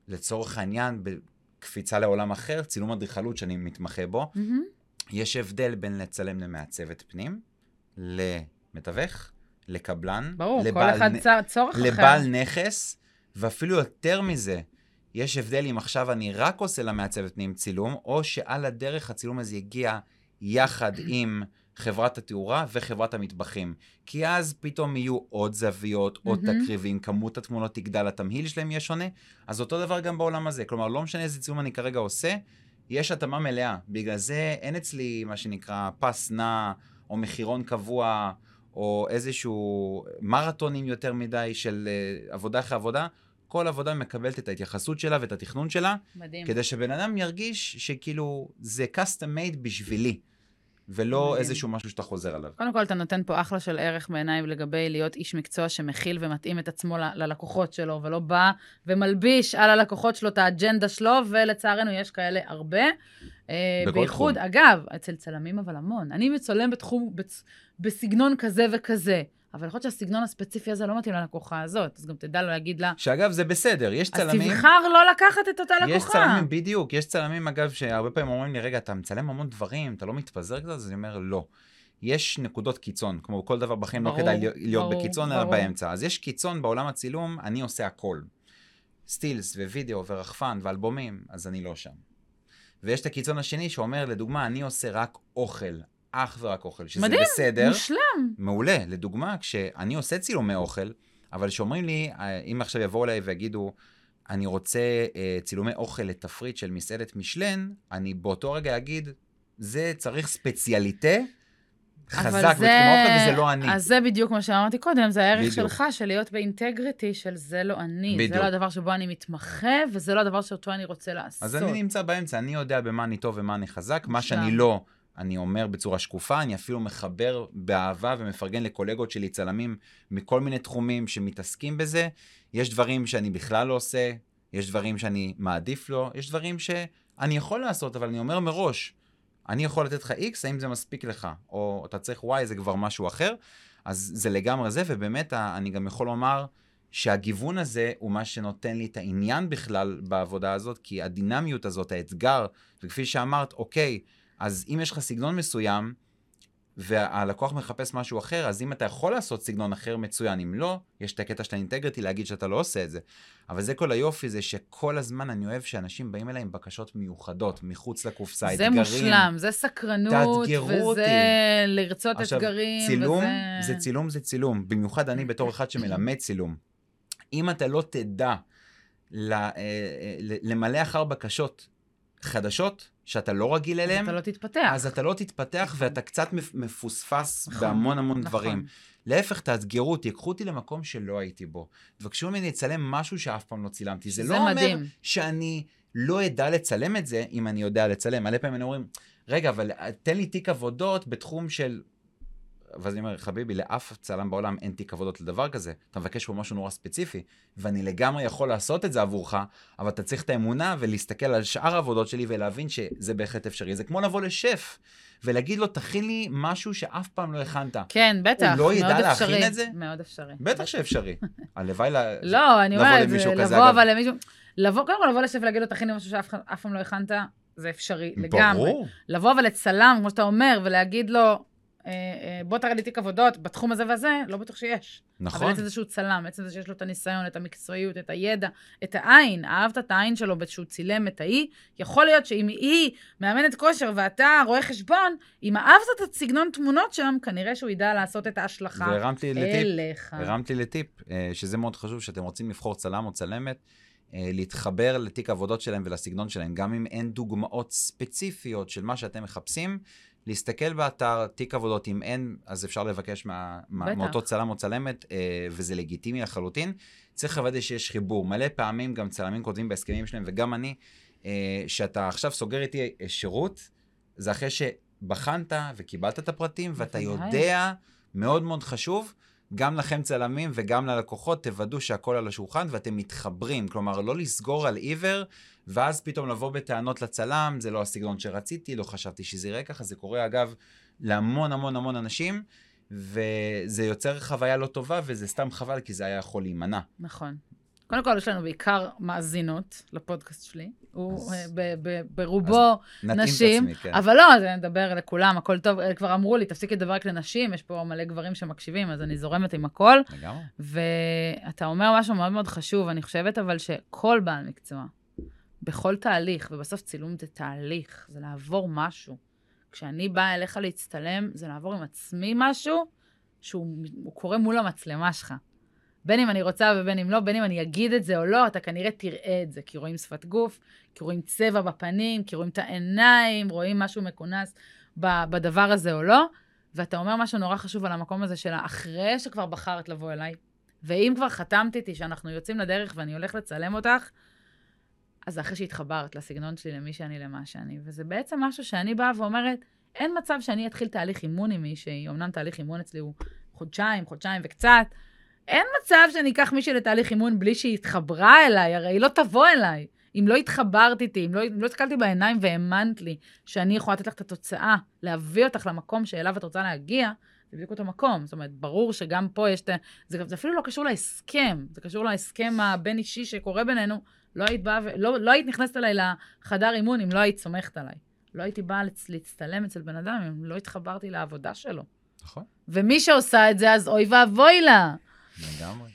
לצורך העניין, בקפיצה לעולם אחר, צילום אדריכלות שאני מתמחה בו, מהמם. יש הבדל בין לצלם למעצבת פנים, למתווך, לקבלן, ברור, כל לבעל אחד נ- צ- צורך אחר. לבעל נכס, ואפילו יותר מזה, יש הבדל אם עכשיו אני רק עושה למעצבת פנים צילום, או שעל הדרך הצילום הזה יגיע יחד (clears throat) עם חברת התאורה וחברת המטבחים. כי אז פתאום יהיו עוד זוויות, עוד מהמם. תקריבים, כמות התמונות תגדל, התמהיל שלהם יהיה שונה. אז אותו דבר גם בעולם הזה. כלומר, לא משנה איזה צילום אני כרגע עושה, יש התאמה מלאה. בגלל זה אין אצלי מה שנקרא פס נע, או מחירון קבוע, או איזשהו מרתונים יותר מדי של uh, עבודה אחרי עבודה. כל עבודה מקבלת את ההתייחסות שלה ואת התכנון שלה, מדהים. כדי שבן אדם ירגיש שכאילו זה custom made בשבילי, ולא מדהים. איזשהו משהו שאתה חוזר עליו. קודם כל, אתה נותן פה אחלה של ערך בעיניי לגבי להיות איש מקצוע שמכיל ומתאים את עצמו ל- ללקוחות שלו, ולא בא ומלביש על הלקוחות שלו את האג'נדה שלו, ולצערנו יש כאלה הרבה. אה, בכל בייחוד, תחום. אגב, אצל צלמים אבל המון. אני מצלם בתחום, בצ... בסגנון כזה וכזה, אבל יכול להיות שהסגנון הספציפי הזה לא מתאים ללקוחה הזאת, אז גם תדע לו להגיד לה, שאגב, זה בסדר, יש אז צלמים... תבחר לא לקחת את אותה לקוחה. יש צלמים, בדיוק, יש צלמים, אגב, שהרבה פעמים אומרים לי, רגע, אתה מצלם המון דברים, אתה לא מתפזר קצת? אז אני אומר, לא. יש נקודות קיצון, כמו כל דבר בחיים, לא ברור, כדאי להיות- ברור, בקיצון, אלא. באמצע. אז יש קיצון בעולם הצילום, אני עושה הכל. סטילס ווידאו ורחפן ואלבומים, אז אני לא שם. ויש את הקיצון השני שאומר, לדוגמה, אני עושה רק אוכל, אך ורק אוכל, שזה מדהים, בסדר. מושלם. מעולה. לדוגמה, כשאני עושה צילומי אוכל, אבל שאומרים לי, אה, אם עכשיו יבואו אליי ויגידו, אני רוצה אה, צילומי אוכל לתפריט של מסעדת משלן, אני באותו רגע אגיד, זה צריך ספציאליטה חזק בתחום זה- האוכל, וזה לא אני. אז זה בדיוק מה שאמרתי קודם, זה הערך בדיוק. שלך, של להיות באינטגריטי של זה לא אני. זה בדיוק. לא הדבר שבו אני מתמחה, וזה לא הדבר שאותו אני רוצה לעשות. אז אני נמצא באמצע, אני יודע במה אני טוב ומה אני חזק, מה. שאני לא, אני אומר בצורה שקופה, אני אפילו מחבר באהבה ומפרגן לקולגות שלי, צלמים מכל מיני תחומים שמתעסקים בזה. יש דברים שאני בכלל לא עושה, יש דברים שאני מעדיף לו, יש דברים שאני יכול לעשות, אבל אני אומר מראש, אני יכול לתת לך X, האם זה מספיק לך? או אתה צריך Y, זה כבר משהו אחר. אז זה לגמרי זה, ובאמת אני גם יכול לומר שהגיוון הזה הוא מה שנותן לי את העניין בכלל בעבודה הזאת, כי הדינמיות הזאת, האתגר, וכפי שאמרת, אוקיי, אז אם יש לך סגנון מסוים, והלקוח מחפש משהו אחר, אז אם אתה יכול לעשות סגנון אחר, מצוין. אם לא, יש את הקטע של האינטגריטי להגיד שאתה לא עושה את זה. אבל זה כל היופי, זה שכל הזמן אני אוהב שאנשים באים אליי עם בקשות מיוחדות, מחוץ לקופסה, זה אתגרים. מושלם, זה סקרנות, וזה אותי. לרצות עכשיו, אתגרים, צילום וזה... זה צילום זה צילום. במיוחד אני בתור אחד שמלמד צילום. אם אתה לא תדע אה, אה, ל- למלא אחר בקשות חדשות, שאתה לא רגיל אז אליהן, אתה לא תתפתח. אז אתה לא תתפתח ואתה קצת מפ- מפוספס נכון, בהמון המון נכון. דברים. להפך, תאתגרו אותי, קחו אותי למקום שלא הייתי בו. תבקשו ממני לצלם משהו שאף פעם לא צילמתי. זה זה לא אומר. שאני לא אדע לצלם את זה, אם אני יודע לצלם. מלא פעמים אני אומרים, רגע, אבל תן לי תיק עבודות בתחום של... ואז אני אומר, חביבי, לאף צלם בעולם אין תיק עבודות לדבר כזה. אתה מבקש פה משהו נורא ספציפי, ואני לגמרי יכול לעשות את זה עבורך, אבל אתה צריך את האמונה ולהסתכל על שאר העבודות שלי ולהבין שזה בהחלט אפשרי. זה כמו לבוא לשף ולהגיד לו, תכין לי משהו שאף פעם לא הכנת. כן, בטח, לא ידע מאוד להכין אפשרי. את זה? מאוד אפשרי. בטח שאפשרי. (laughs) הלוואי ל... לא, אני אומרת, לבוא. אבל למישהו... לבוא, קודם כל לבוא לשב ולהגיד לו, תכין לי משהו שאף פעם לא הכנת, זה אפשרי לגמרי. ברור. לבוא ולצלם, כמו שאתה אומר, ולהגיד לו, בוא תראה לי תיק עבודות בתחום הזה והזה, לא בטוח שיש. אבל נכון. עצם זה שהוא צלם, עצם זה שיש לו את הניסיון, את המקצועיות, את הידע, את העין, אהבת את העין שלו שהוא צילם את ההיא, יכול להיות שאם היא מאמנת כושר ואתה רואה חשבון, אם אהבת את הסגנון תמונות שם, כנראה שהוא ידע לעשות את ההשלכה והרמת לי לטיפ. אליך. הרמת לי לטיפ, אה, שזה מאוד חשוב, שאתם רוצים לבחור צלם או צלמת, אה, להתחבר לתיק העבודות שלהם ולסגנון שלהם, גם אם אין דוגמאות ספציפיות של מה שאתם מחפשים, להסתכל באתר תיק עבודות, אם אין, אז אפשר לבקש מה, מה. מאותו צלם או צלמת, אה, וזה לגיטימי לחלוטין. צריך לוודא שיש חיבור. מלא פעמים גם צלמים כותבים בהסכמים שלהם, וגם אני, אה, שאתה עכשיו סוגר איתי אה, שירות, זה אחרי שבחנת וקיבלת את הפרטים, ואתה. יודע, מאוד מאוד חשוב, גם לכם צלמים וגם ללקוחות, תוודאו שהכל על השולחן ואתם מתחברים. כלומר, לא לסגור על עיוור, ואז פתאום לבוא בטענות לצלם, זה לא הסגנון שרציתי, לא חשבתי שזה יראה ככה. זה קורה, אגב, להמון המון המון אנשים, וזה יוצר חוויה לא טובה, וזה סתם חבל, כי זה היה יכול להימנע. נכון. קודם כל, יש לנו בעיקר מאזינות לפודקאסט שלי. הוא אז- אה, ברובו נשים, כן. אבל לא, זה נדבר לכולם, הכל טוב. אה, כבר אמרו לי, תפסיקי לדבר רק לנשים, יש פה מלא גברים שמקשיבים, אז אני זורמת עם הכל. לגמרי. ואתה אומר משהו מאוד מאוד חשוב, אני חושבת אבל שכל בעל מקצוע, בכל תהליך, ובסוף צילום זה תהליך, זה לעבור משהו. כשאני באה אליך להצטלם, זה לעבור עם עצמי משהו שהוא הוא קורה מול המצלמה שלך. בין אם אני רוצה ובין אם לא, בין אם אני אגיד את זה או לא, אתה כנראה תראה את זה, כי רואים שפת גוף, כי רואים צבע בפנים, כי רואים את העיניים, רואים משהו מכונס בדבר הזה או לא, ואתה אומר משהו נורא חשוב על המקום הזה של אחרי שכבר בחרת לבוא אליי, ואם כבר חתמת איתי שאנחנו יוצאים לדרך ואני הולך לצלם אותך, אז אחרי שהתחברת לסגנון שלי, למי שאני, למה שאני. וזה בעצם משהו שאני באה ואומרת, אין מצב שאני אתחיל תהליך אימון עם מישהי, אמנם תהליך אימון אצלי הוא חודשיים, חודשיים וקצת, אין מצב שאני אקח מישהי לתהליך אימון בלי שהיא התחברה אליי, הרי היא לא תבוא אליי. אם לא התחברת איתי, אם לא, אם לא הסתכלתי בעיניים והאמנת לי שאני יכולה לתת לך את התוצאה, להביא אותך למקום שאליו את רוצה להגיע, זה בדיוק אותו מקום. זאת אומרת, ברור שגם פה יש את ה... זה, זה אפילו לא קשור להסכם, זה קשור להסכם הבין-אישי שקורה בינינו. לא היית באה, ו- לא, לא היית נכנסת אליי לחדר אימון אם לא היית סומכת עליי. לא הייתי באה לצ- להצטלם אצל בן אדם אם לא התחברתי לעבודה שלו. נכון, ומי שעושה את זה, אז אוי ואבוי לה. לגמרי.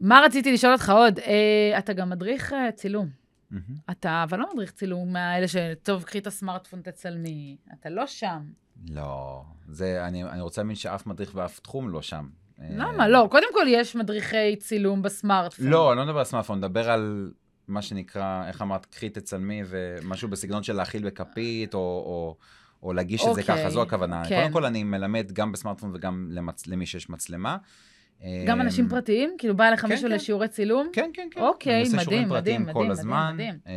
מה רציתי לשאול אותך עוד? אה, אתה גם מדריך אה, צילום. אתה אבל לא מדריך צילום מהאלה שטוב, קחי את הסמארטפון, תצלמי. אתה לא שם. לא, זה, אני, אני רוצה להאמין שאף מדריך ואף תחום לא שם. למה? אה, לא, קודם כל יש מדריכי צילום בסמארטפון. לא, אני לא מדבר על סמארטפון, מדבר על מה שנקרא, איך אמרת, קחי תצלמי, ומשהו בסגנון של להאכיל בכפית, או, או, או להגיש את זה אוקיי, ככה, זו הכוונה. כן. קודם כל, אני מלמד גם בסמארטפון וגם למצ... למי שיש מצלמה. גם אה, אנשים פרטיים? כאילו בא אליך כן, מישהו כן. לשיעורי צילום? כן, כן, כן. אוקיי, מדהים, פרטיים מדהים, כל מדהים, הזמן. מדהים. אה,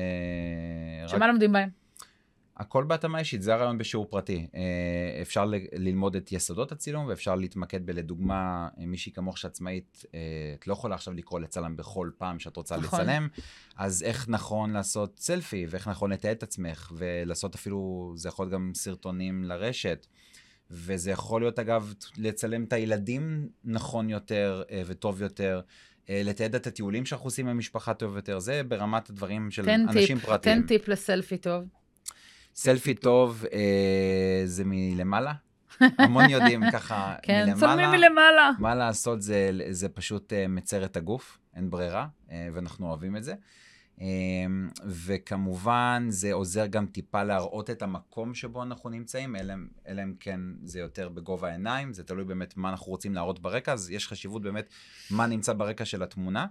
רק שמה לומדים בהם? הכל בהתאמה אישית, זה הרעיון בשיעור פרטי. אה, אפשר ל- ללמוד את יסודות הצילום, ואפשר להתמקד בלדוגמה, אה, מישהי כמוך שעצמאית, אה, את לא יכולה עכשיו לקרוא לצלם בכל פעם שאת רוצה נכון. לצלם, אז איך נכון לעשות סלפי, ואיך נכון לתעד את עצמך, ולעשות אפילו, זה יכול להיות גם סרטונים לרשת. וזה יכול להיות, אגב, לצלם את הילדים נכון יותר אה, וטוב יותר, אה, לתעד את הטיולים שאנחנו עושים עם המשפחה טוב יותר, זה ברמת הדברים של אנשים טיפ, פרטיים. תן טיפ לסלפי טוב. סלפי טוב אה, זה מלמעלה. המון יודעים (laughs) ככה כן, מלמעלה. צלמים מלמעלה. מה לעשות זה, זה פשוט אה, מצר את הגוף, אין ברירה, אה, ואנחנו אוהבים את זה. אה, וכמובן, זה עוזר גם טיפה להראות את המקום שבו אנחנו נמצאים, אלא אם כן זה יותר בגובה העיניים, זה תלוי באמת מה אנחנו רוצים להראות ברקע, אז יש חשיבות באמת מה נמצא ברקע של התמונה.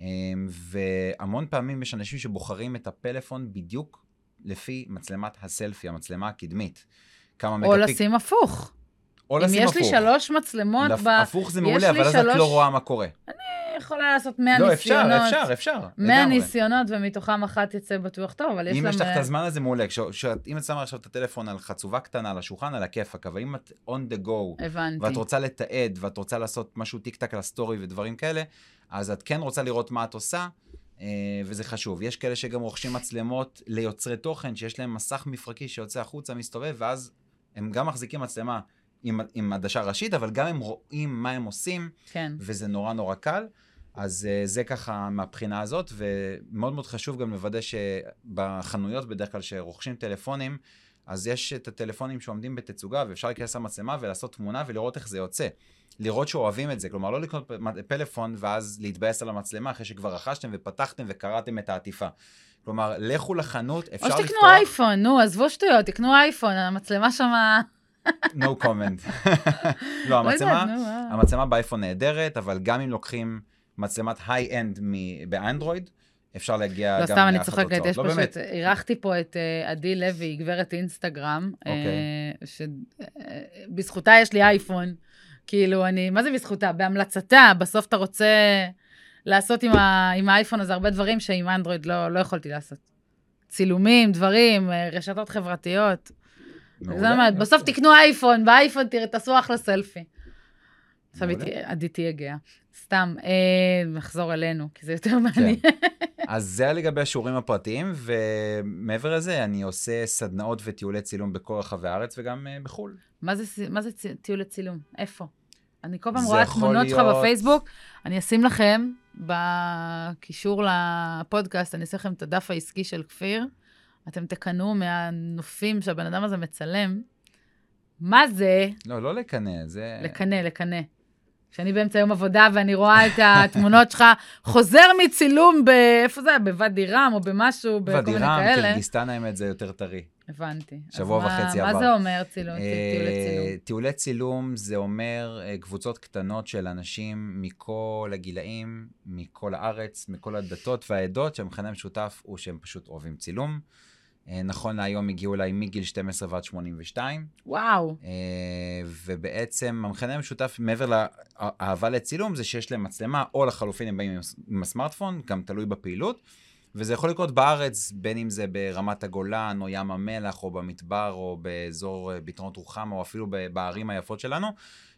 אה, והמון פעמים יש אנשים שבוחרים את הפלאפון בדיוק לפי מצלמת הסלפי, המצלמה הקדמית. כמה או מגפיק... לשים הפוך. או אם לשים יש לי הפוך. שלוש מצלמות, לפ- ב... הפוך זה מעולה, אבל אז את לא רואה מה קורה. אני יכולה לעשות 100 לא, אפשר, ניסיונות. אפשר, אפשר. 100 לגמרי. ניסיונות, ומתוכם אחת יצא בטוח טוב, אבל יש אם לה... יש לך את הזמן הזה, מעולה. כש- כשאת- אם את שמה עכשיו את הטלפון על חצובה קטנה על השולחן, על הכיפאק, אבל אם את on the go, הבנתי. ואת רוצה לתעד, ואת רוצה לעשות משהו טיק טק על הסטורי ודברים כאלה, אז את כן רוצה לראות מה את עושה, אה, וזה חשוב. יש כאלה שגם רוכשים מצלמות ליוצרי תוכן, שיש להם מסך מפרקי שיוצא החוצה, מסתובב, ואז הם גם מחזיקים מצלמה עם, עם עדשה ראשית, אבל גם הם רואים מה הם עושים, כן. וזה נורא נורא קל. אז uh, זה ככה מהבחינה הזאת, ומאוד מאוד חשוב גם לוודא שבחנויות בדרך כלל שרוכשים טלפונים, אז יש את הטלפונים שעומדים בתצוגה, ואפשר להיכנס למצלמה ולעשות תמונה ולראות איך זה יוצא. לראות שאוהבים את זה, כלומר לא לקנות פלאפון ואז להתבאס על המצלמה אחרי שכבר רכשתם ופתחתם וקראתם את העטיפה. כלומר, לכו לחנות, אפשר או לפתוח... שתקנו אייפון, נו, עזבו שטויות, תקנו אייפון, המצלמה שמה... no comment. (laughs) לא, לא המצלמה, אה. המצלמה באייפון נהדרת, אבל גם אם לוקחים מצלמת היי-אנד באנדרואיד, אפשר להגיע לא, גם סתם, אני צוחקת, התוצאות. יש לא פשוט. אירחתי פה את אה, עדי לוי, גברת אינסטגרם, אוקיי. שבזכותה יש לי אייפון. כאילו, אני, מה זה בזכותה? בהמלצתה, בסוף אתה רוצה לעשות עם, ה, עם האייפון הזה הרבה דברים שעם אנדרואיד לא, לא יכולתי לעשות. צילומים, דברים, אה, רשתות חברתיות. זה יופי. בסוף תקנו אייפון, באייפון תעשו אחלה סלפי. עכשיו עדי תהיה גאה. סתם, אה, נחזור אלינו, כי זה יותר מעניין. אז זה לגבי השיעורים הפרטיים, ומעבר לזה, אני עושה סדנאות וטיולי צילום בכל רחבי הארץ וגם אה, בחו"ל. מה זה, מה זה צי- טיול לצילום? איפה? אני כל פעם רואה תמונות שלך בפייסבוק, אני אשים לכם בקישור לפודקאסט, אני אעשה לכם את הדף העסקי של כפיר, אתם תקנאו מהנופים שהבן אדם הזה מצלם. מה זה לא, לא לקנא, זה... לקנא, לקנא? כשאני באמצע יום עבודה ואני רואה את התמונות שלך, חוזר מצילום ב... איפה זה היה? בוואדי רם או במשהו, בכל מיני רם, כאלה. קירגיסטן האמת זה יותר טרי. הבנתי. שבוע מה- וחצי מה עבר. זה אומר צילום, טיולי אה, צילום? טיולי צילום זה אומר אה, קבוצות קטנות של אנשים מכל הגילאים, מכל הארץ, מכל הדתות והעדות, שהמכנה המשותף הוא שהם פשוט אוהבים צילום. אה, נכון להיום הגיעו אליי מגיל 12 ועד 82, וואו. אה, ובעצם המכנה המשותף מעבר לאהבה לצילום זה שיש להם מצלמה, או לחלופין הם באים עם הס- עם הסמארטפון, גם תלוי בפעילות. וזה יכול לקרות בארץ, בין אם זה ברמת הגולן, או ים המלח, או במדבר, או באזור אה, ביטרונות רוחמה, או אפילו בערים היפות שלנו.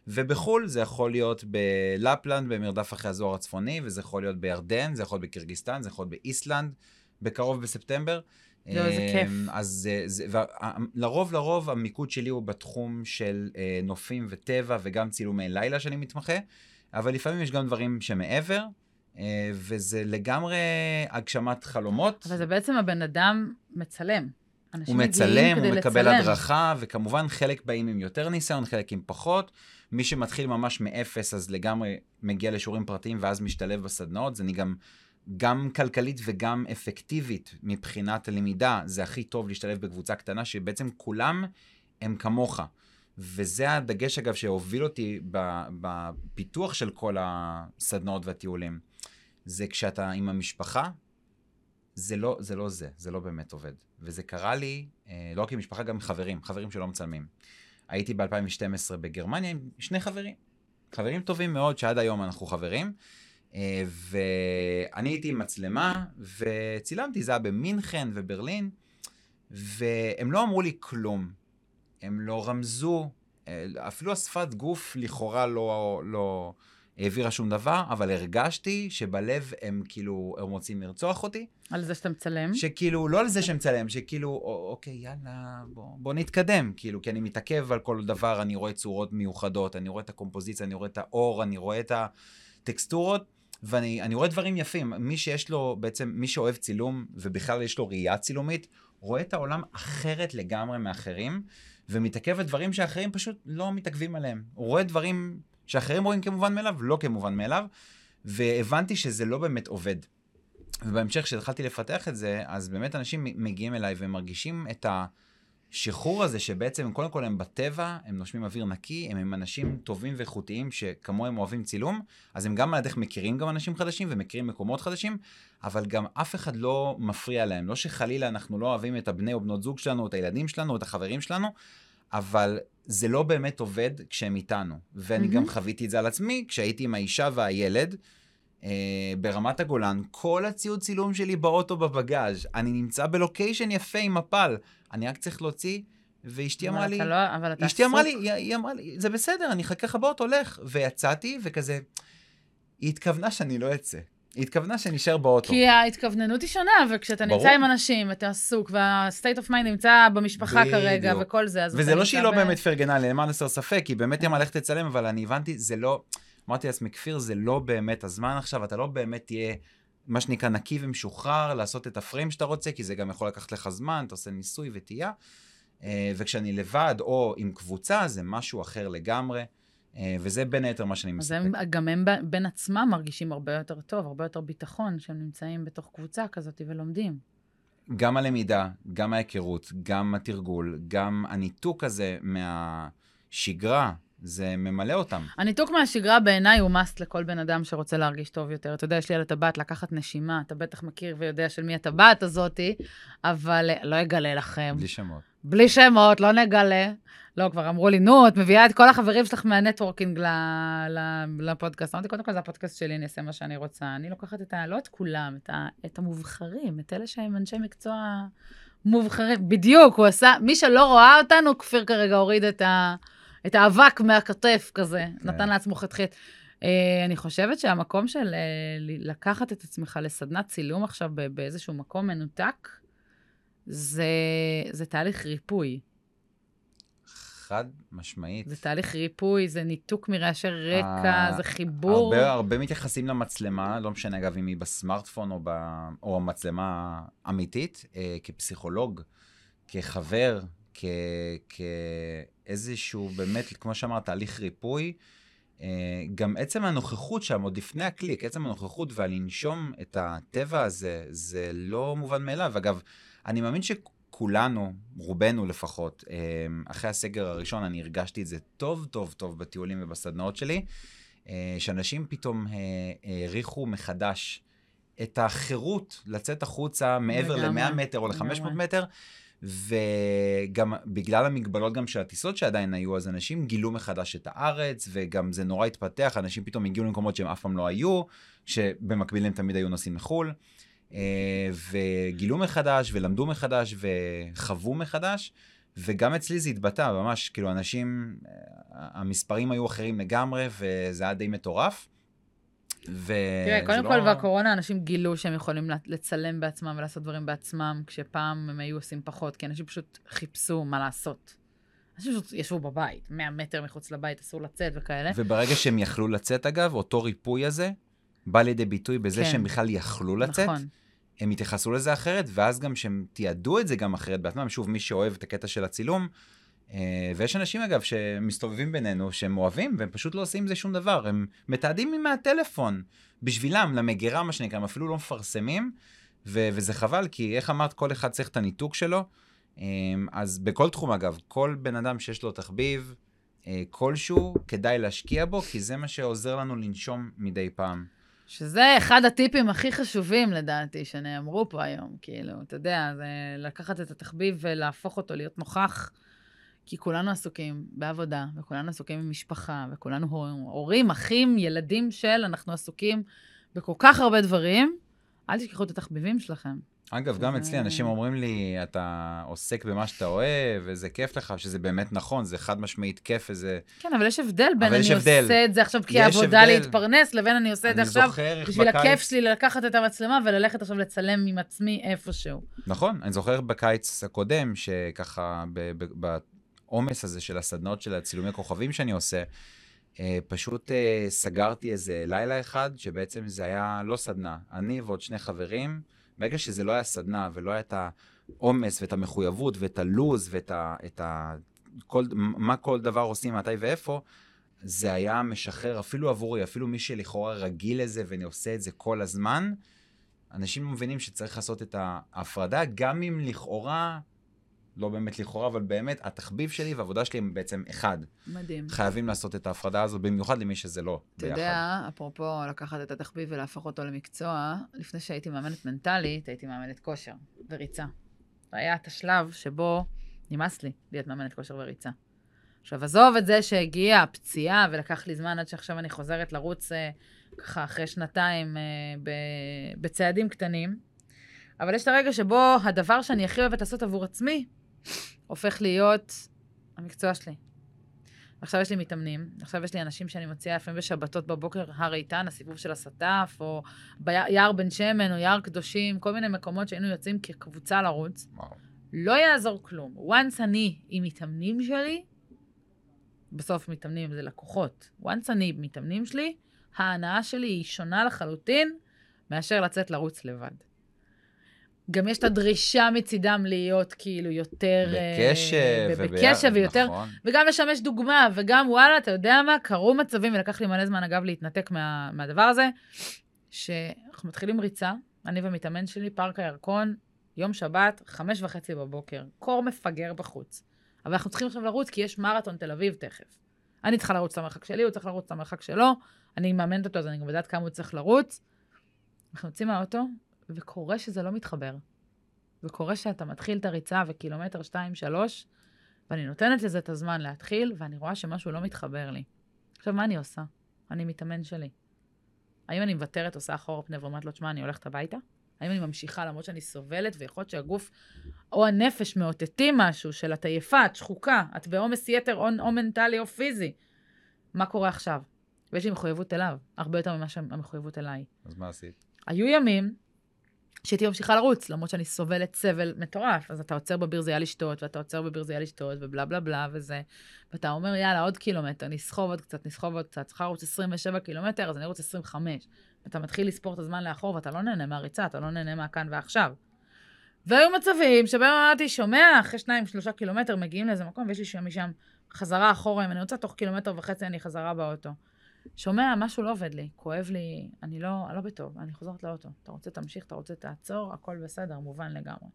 ובחו"ל זה יכול להיות בלפלנד, במרדף אחרי הזוהר הצפוני, וזה יכול להיות בירדן, זה יכול להיות בקירגיסטן, זה יכול להיות באיסלנד, בקרוב בספטמבר. איזה כיף. אמ, אז זה, וה- לרוב לרוב המיקוד שלי הוא בתחום של אה, נופים וטבע וגם צילומי לילה שאני מתמחה, אבל לפעמים יש גם דברים שמעבר, אה, וזה לגמרי הגשמת חלומות. אבל זה בעצם הבן אדם מצלם. הוא מצלם, הוא מקבל לצלם. הדרכה, וכמובן חלק באים עם יותר ניסיון, חלק עם פחות. מי שמתחיל ממש מאפס, אז לגמרי מגיע לשיעורים פרטיים ואז משתלב בסדנאות. זה אני גם, גם כלכלית וגם אפקטיבית מבחינת הלמידה. זה הכי טוב להשתלב בקבוצה קטנה, שבעצם כולם הם כמוך. וזה הדגש, אגב, שהוביל אותי בפיתוח של כל הסדנאות והטיולים. זה כשאתה עם המשפחה, זה לא, זה לא זה, זה לא באמת עובד. וזה קרה לי, אה, לא רק עם משפחה, גם עם חברים, חברים שלא מצלמים. הייתי ב-2012 בגרמניה עם שני חברים. חברים טובים מאוד, שעד היום אנחנו חברים. אה, ואני הייתי עם מצלמה, וצילמתי, זה היה במינכן וברלין, והם לא אמרו לי כלום. הם לא רמזו, אה, אפילו השפת גוף לכאורה לא, לא העבירה שום דבר, אבל הרגשתי שבלב הם כאילו, הם רוצים לרצוח אותי. על זה שאתה מצלם. שכאילו, לא על זה שמצלם, שכאילו, "א- אוקיי, יאללה, בוא, בוא נתקדם, כאילו, כי אני מתעכב על כל דבר, אני רואה צורות מיוחדות, אני רואה את הקומפוזיציה, אני רואה את האור, אני רואה את הטקסטורות, ואני אני רואה דברים יפים. מי שיש לו, בעצם, מי שאוהב צילום, ובכלל יש לו ראייה צילומית, רואה את העולם אחרת לגמרי מאחרים, ומתעכב על דברים שאחרים פשוט לא מתעכבים עליהם. הוא רואה דברים שאחרים רואים כמובן מאליו, לא כמובן מאליו, והבנתי שזה לא באמת עובד. ובהמשך, כשהתחלתי לפתח את זה, אז באמת אנשים מגיעים אליי ומרגישים את השחרור הזה, שבעצם קודם כל הם בטבע, הם נושמים אוויר נקי, הם, הם אנשים טובים ואיכותיים שכמוהם אוהבים צילום, אז הם גם על הדרך מכירים גם אנשים חדשים ומכירים מקומות חדשים, אבל גם אף אחד לא מפריע להם. לא שחלילה אנחנו לא אוהבים את הבני או בנות זוג שלנו, את הילדים שלנו, את החברים שלנו, אבל זה לא באמת עובד כשהם איתנו. ואני. גם חוויתי את זה על עצמי, כשהייתי עם האישה והילד, אה, ברמת הגולן, כל הציוד צילום שלי באוטו בבגאז'. אני נמצא בלוקיישן יפה עם מפל. אני רק צריך להוציא, ואשתי אמרה לי, לא- אבל אתה אשתי אמרה לי. היא, היא אמרה לי, זה בסדר, אני אחכה לך באוטו, לך. ויצאתי, וכזה, היא התכוונה שאני לא אצא. היא התכוונה שאני אשאר באוטו. כי ההתכווננות היא שונה, וכשאתה ברור. נמצא עם אנשים, אתה עסוק, וה-state of mind נמצא במשפחה בדיוק. כרגע, וכל זה, אז וזה לא שהיא לא ב- באמת פרגנה לי, למען הסר ספק, היא באמת אמרה ללכת לצלם, אבל אני הבנתי, זה לא... אמרתי לעצמי, כפיר, זה לא באמת הזמן עכשיו, אתה לא באמת תהיה, מה שנקרא, נקי ומשוחרר, לעשות את הפריים שאתה רוצה, כי זה גם יכול לקחת לך זמן, אתה עושה ניסוי וטעייה. אה, וכשאני לבד, או עם קבוצה, זה משהו אחר לגמרי, אה, וזה בין היתר מה שאני אז מספק. הם, גם הם בין עצמם מרגישים הרבה יותר טוב, הרבה יותר ביטחון, שהם נמצאים בתוך קבוצה כזאת ולומדים. גם הלמידה, גם ההיכרות, גם התרגול, גם הניתוק הזה מהשגרה, זה ממלא אותם. הניתוק מהשגרה בעיניי הוא must לכל בן אדם שרוצה להרגיש טוב יותר. אתה יודע, יש לי על הטבעת לקחת נשימה, אתה בטח מכיר ויודע של מי הטבעת הזאתי, אבל אה, לא אגלה לכם. בלי שמות. בלי שמות, לא נגלה. לא, כבר אמרו לי, נו, את מביאה את כל החברים שלך מהנטוורקינג לפודקאסט. אמרתי, קודם כל זה הפודקאסט שלי, אני אעשה מה שאני רוצה. אני לוקחת את ה... לא את כולם, את, ה, את המובחרים, את אלה שהם אנשי מקצוע מובחרים. בדיוק, הוא עשה, מי שלא רואה אותנו, כפיר כרגע הוריד את, ה, את האבק מהכתף כזה, כן. נתן לעצמו חטחית. Uh, אני חושבת שהמקום של uh, לקחת את עצמך לסדנת צילום עכשיו באיזשהו מקום מנותק, זה, זה תהליך ריפוי. חד משמעית. זה תהליך ריפוי, זה ניתוק מרעשי רקע, זה חיבור. הרבה, הרבה מתייחסים למצלמה, לא משנה אגב אם היא בסמארטפון או, ב, או מצלמה אמיתית, אה, כפסיכולוג, כחבר, כ, כאיזשהו, באמת, כמו שאמרת, תהליך ריפוי. אה, גם עצם הנוכחות שם, עוד לפני הקליק, עצם הנוכחות והלנשום את הטבע הזה, זה לא מובן מאליו. אגב, אני מאמין ש... כולנו, רובנו לפחות, אמ, אחרי הסגר הראשון, אני הרגשתי את זה טוב טוב טוב בטיולים ובסדנאות שלי, אה, שאנשים פתאום אה, העריכו מחדש את החירות לצאת החוצה מעבר ל-100 מטר או ל-500 מטר. וגם בגלל המגבלות גם של הטיסות שעדיין היו, אז אנשים גילו מחדש את הארץ, וגם זה נורא התפתח, אנשים פתאום הגיעו למקומות שהם אף פעם לא היו, שבמקביל הם תמיד היו נוסעים לחו"ל. אה, וגילו מחדש, ולמדו מחדש, וחוו מחדש, וגם אצלי זה התבטא, ממש, כאילו, אנשים, אה, המספרים היו אחרים לגמרי, וזה היה די מטורף. ו... תראה, קודם לא... כל בקורונה אנשים גילו שהם יכולים לצלם בעצמם ולעשות דברים בעצמם, כשפעם הם היו עושים פחות, כי אנשים פשוט חיפשו מה לעשות. אנשים פשוט ישבו בבית, 100 מטר מחוץ לבית, אסור לצאת וכאלה. וברגע שהם יכלו לצאת, אגב, אותו ריפוי הזה, בא לידי ביטוי בזה כן. שהם בכלל יכלו לצאת. נכון. הם התייחסו לזה אחרת, ואז גם שהם תיעדו את זה גם אחרת בעצמם, שוב, מי שאוהב את הקטע של הצילום, ויש אנשים אגב שמסתובבים בינינו, שהם אוהבים, והם פשוט לא עושים עם זה שום דבר, הם מתעדים מהטלפון, בשבילם, למגירה מה שנקרא, הם אפילו לא מפרסמים, ו- וזה חבל, כי איך אמרת, כל אחד צריך את הניתוק שלו, אה, אז בכל תחום אגב, כל בן אדם שיש לו תחביב, אה, כלשהו, כדאי להשקיע בו, כי זה מה שעוזר לנו לנשום מדי פעם. שזה אחד הטיפים הכי חשובים, לדעתי, שנאמרו פה היום. כאילו, אתה יודע, זה לקחת את התחביב ולהפוך אותו להיות נוכח, כי כולנו עסוקים בעבודה, וכולנו עסוקים במשפחה, וכולנו הורים, אחים, ילדים של, אנחנו עסוקים בכל כך הרבה דברים. אל תשכחו את התחביבים שלכם. אגב, גם אצלי אנשים אומרים לי, אתה עוסק במה שאתה אוהב, וזה כיף לך, שזה באמת נכון, זה חד משמעית כיף, וזה... כן, אבל יש הבדל בין אני הבדל. עושה את זה עכשיו כעבודה להתפרנס, לבין אני עושה את זה עכשיו בשביל בקיץ... הכיף שלי לקחת את המצלמה וללכת עכשיו לצלם עם עצמי איפשהו. נכון, אני זוכר בקיץ הקודם, שככה, בעומס הזה של הסדנאות של הצילומי כוכבים שאני עושה, אה, פשוט אה, סגרתי איזה לילה אחד, שבעצם זה היה לא סדנה, אני ועוד שני חברים, ברגע שזה לא היה סדנה ולא היה את העומס ואת המחויבות ואת הלוז ואת ה... את ה כל, מה כל דבר עושים, מתי ואיפה, זה היה משחרר אפילו עבורי, אפילו מי שלכאורה רגיל לזה ואני עושה את זה כל הזמן, אנשים מבינים שצריך לעשות את ההפרדה, גם אם לכאורה לא באמת לכאורה, אבל באמת, התחביב שלי והעבודה שלי הם בעצם אחד. מדהים. חייבים לעשות את ההפרדה הזאת, במיוחד למי שזה לא אתה ביחד. אתה יודע, אפרופו לקחת את התחביב ולהפוך אותו למקצוע, לפני שהייתי מאמנת מנטלית, הייתי מאמנת כושר וריצה. והיה את השלב שבו נמאס לי להיות מאמנת כושר וריצה. עכשיו, עזוב את זה שהגיעה הפציעה ולקח לי זמן עד שעכשיו אני חוזרת לרוץ אה, ככה אחרי שנתיים אה, בצעדים קטנים, אבל יש את הרגע שבו הדבר שאני הכי אוהבת לעשות עבור עצמי, הופך להיות המקצוע שלי. עכשיו יש לי מתאמנים, עכשיו יש לי אנשים שאני מוציאה לפעמים בשבתות בבוקר, הר איתן, הסיבוב של הסטף, או ביער בן שמן, או יער קדושים, כל מיני מקומות שהיינו יוצאים כקבוצה לרוץ. וואו. לא יעזור כלום. once אני עם מתאמנים שלי, בסוף מתאמנים זה לקוחות. once אני עם מתאמנים שלי, ההנאה שלי היא שונה לחלוטין מאשר לצאת לרוץ לבד. גם יש את הדרישה מצידם להיות כאילו יותר... בקשב. Uh, בקשב ויותר... נכון. וגם לשמש דוגמה, וגם וואלה, אתה יודע מה? קרו מצבים, ולקח לי מלא זמן, אגב, להתנתק מה, מהדבר הזה, שאנחנו מתחילים ריצה, אני ומתאמן שלי, פארק הירקון, יום שבת, חמש וחצי בבוקר, קור מפגר בחוץ. אבל אנחנו צריכים עכשיו לרוץ, כי יש מרתון תל אביב תכף. אני צריכה לרוץ את המרחק שלי, הוא צריך לרוץ את המרחק שלו, אני מאמנת אותו, אז אני גם יודעת כמה הוא צריך לרוץ. אנחנו יוצאים מהאוטו, וקורה שזה לא מתחבר. וקורה שאתה מתחיל את הריצה וקילומטר, שתיים, שלוש, ואני נותנת לזה את הזמן להתחיל, ואני רואה שמשהו לא מתחבר לי. עכשיו, מה אני עושה? אני מתאמן שלי. האם אני מוותרת, עושה אחורה פנה ואומרת לו, תשמע, אני הולכת הביתה? האם אני ממשיכה למרות שאני סובלת, ויכול להיות שהגוף או הנפש מאותתים משהו של את עייפה, את שחוקה, את בעומס יתר או, או מנטלי או פיזי. מה קורה עכשיו? ויש לי מחויבות אליו, הרבה יותר ממה שהמחויבות אליי. אז מה עשית? היו ימים שהייתי ממשיכה לרוץ, למרות שאני סובלת סבל מטורף. אז אתה עוצר בברזייה לשתות, ואתה עוצר בברזייה לשתות, ובלה בלה בלה וזה. ואתה אומר, יאללה, עוד קילומטר, נסחוב עוד קצת, נסחוב עוד קצת. צריכה לרוץ 27 קילומטר, אז אני ארוץ 25. ואתה מתחיל לספור את הזמן לאחור, ואתה לא נהנה מהריצה, אתה לא נהנה מהכאן ועכשיו. והיו מצבים שבהם אמרתי, שומע, אחרי שניים, שלושה קילומטר מגיעים לאיזה מקום, ויש לי שם משם חזרה אחורה, אם אני רוצה, תוך קילומטר וחצי אני חזרה באוטו. שומע, משהו לא עובד לי, כואב לי, אני לא, אני לא בטוב, אני חוזרת לאוטו. אתה רוצה, תמשיך, אתה רוצה, תעצור, הכל בסדר, מובן לגמרי.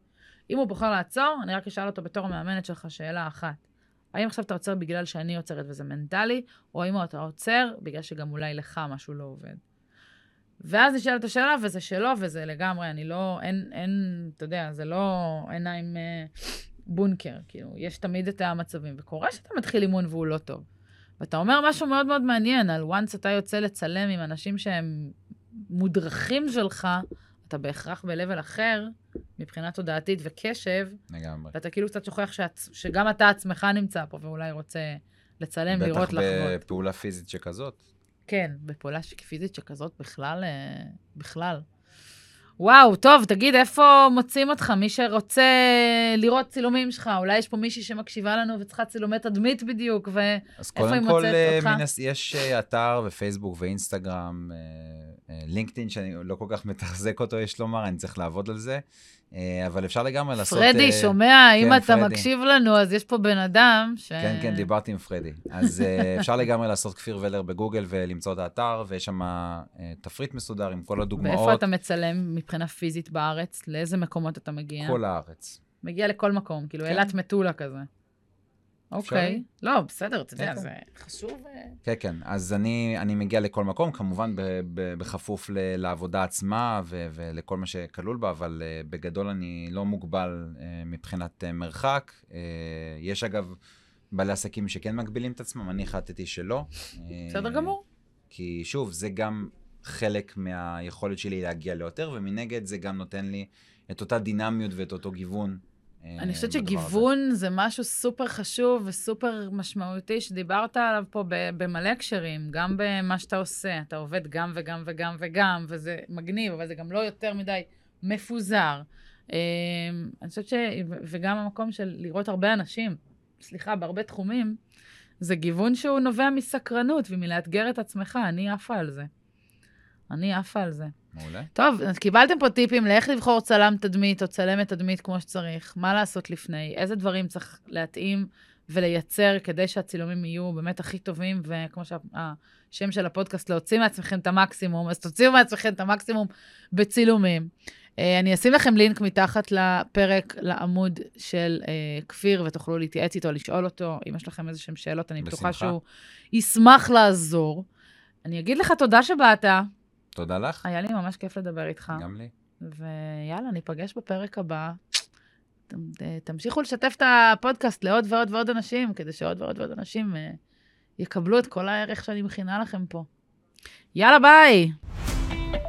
אם הוא בוחר לעצור, אני רק אשאל אותו בתור המאמנת שלך שאלה אחת. האם עכשיו אתה עוצר בגלל שאני עוצרת וזה מנטלי, או האם אתה עוצר בגלל שגם אולי לך משהו לא עובד? ואז נשאלת השאלה, וזה שלו, וזה לגמרי, אני לא, אין, אין, אתה יודע, זה לא עיניים אה, בונקר, כאילו, יש תמיד את המצבים, וקורה שאתה מתחיל אימון והוא לא טוב. ואתה אומר משהו מאוד מאוד מעניין, על once אתה יוצא לצלם עם אנשים שהם מודרכים שלך, אתה בהכרח ב-level אחר, מבחינה תודעתית וקשב. לגמרי. ואתה כאילו קצת שוכח שאת, שגם אתה עצמך נמצא פה, ואולי רוצה לצלם, לראות, לחוות. בטח בפעולה פיזית שכזאת. כן, בפעולה פיזית שכזאת בכלל, אה, בכלל. וואו, טוב, תגיד, איפה מוצאים אותך? מי שרוצה לראות צילומים שלך, אולי יש פה מישהי שמקשיבה לנו וצריכה צילומי תדמית בדיוק, ואיפה היא מוצאת אותך? אז קודם כל, מנס, יש אה, אתר ופייסבוק ואינסטגרם, אה, לינקדאין, שאני לא כל כך מתחזק אותו, יש לומר, אני צריך לעבוד על זה. אה, אבל אפשר לגמרי לעשות... פרדי, uh, שומע? כן, אם אתה פרדי. מקשיב לנו, אז יש פה בן אדם ש... כן, כן, דיברתי עם פרדי. אז uh, (laughs) אפשר לגמרי לעשות כפיר ולר בגוגל ולמצוא את האתר, ויש שם תפריט מסודר עם כל הדוגמאות. ואיפה אתה מצלם מבחינה פיזית בארץ? לאיזה מקומות אתה מגיע? כל הארץ. מגיע לכל מקום, כאילו כן. אילת מטולה כזה. אוקיי. לא, בסדר, אתה יודע, זה חשוב. אה. כן, כן. אז אני, אני מגיע לכל מקום, כמובן ב, ב, בכפוף ל, לעבודה עצמה ו, ולכל מה שכלול בה, אבל uh, בגדול אני לא מוגבל uh, מבחינת uh, מרחק. Uh, יש אגב בעלי עסקים שכן מגבילים את עצמם, אני החלטתי שלא. בסדר uh, גמור. כי שוב, זה גם חלק מהיכולת שלי להגיע ליותר, ומנגד זה גם נותן לי את אותה דינמיות ואת אותו גיוון אני חושבת שגיוון הזה. זה משהו סופר חשוב וסופר משמעותי שדיברת עליו פה במלא הקשרים, גם במה שאתה עושה. אתה עובד גם וגם וגם וגם, וזה מגניב, אבל זה גם לא יותר מדי מפוזר. אמ, אני חושבת ש... וגם המקום של לראות הרבה אנשים, סליחה, בהרבה תחומים, זה גיוון שהוא נובע מסקרנות ומלאתגר את עצמך. אני עפה על זה. אני עפה על זה. מעולה. טוב, אז קיבלתם פה טיפים לאיך לבחור צלם תדמית או צלמת תדמית כמו שצריך, מה לעשות לפני, איזה דברים צריך להתאים ולייצר כדי שהצילומים יהיו באמת הכי טובים, וכמו שהשם של הפודקאסט, להוציא מעצמכם את המקסימום, אז תוציאו מעצמכם את המקסימום בצילומים. אה, אני אשים לכם לינק מתחת לפרק, לעמוד של uh, כפיר, ותוכלו להתייעץ איתו, לשאול אותו. אם יש לכם איזה שהם שאלות, אני בטוחה שהוא ישמח לעזור. אני אגיד לך תודה שבאת. תודה לך. היה לי ממש כיף לדבר איתך. גם לי. ויאללה, ניפגש בפרק הבא. תמשיכו לשתף את הפודקאסט לעוד ועוד ועוד אנשים, כדי שעוד ועוד ועוד אנשים uh, יקבלו את כל הערך שאני מכינה לכם פה. יאללה, ביי!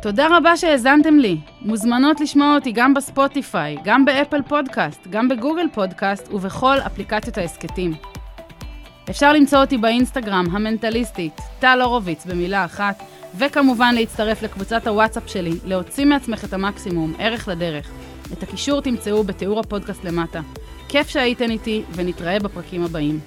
תודה רבה שהאזנתם לי. מוזמנות לשמוע אותי גם בספוטיפיי, גם באפל פודקאסט, גם בגוגל פודקאסט ובכל אפליקציות ההסכתים. אפשר למצוא אותי באינסטגרם, המנטליסטית, טל הורוביץ במילה אחת, וכמובן להצטרף לקבוצת הוואטסאפ שלי, להוציא מעצמך את המקסימום, ערך לדרך. את הקישור תמצאו בתיאור הפודקאסט למטה. כיף שהייתן איתי, ונתראה בפרקים הבאים.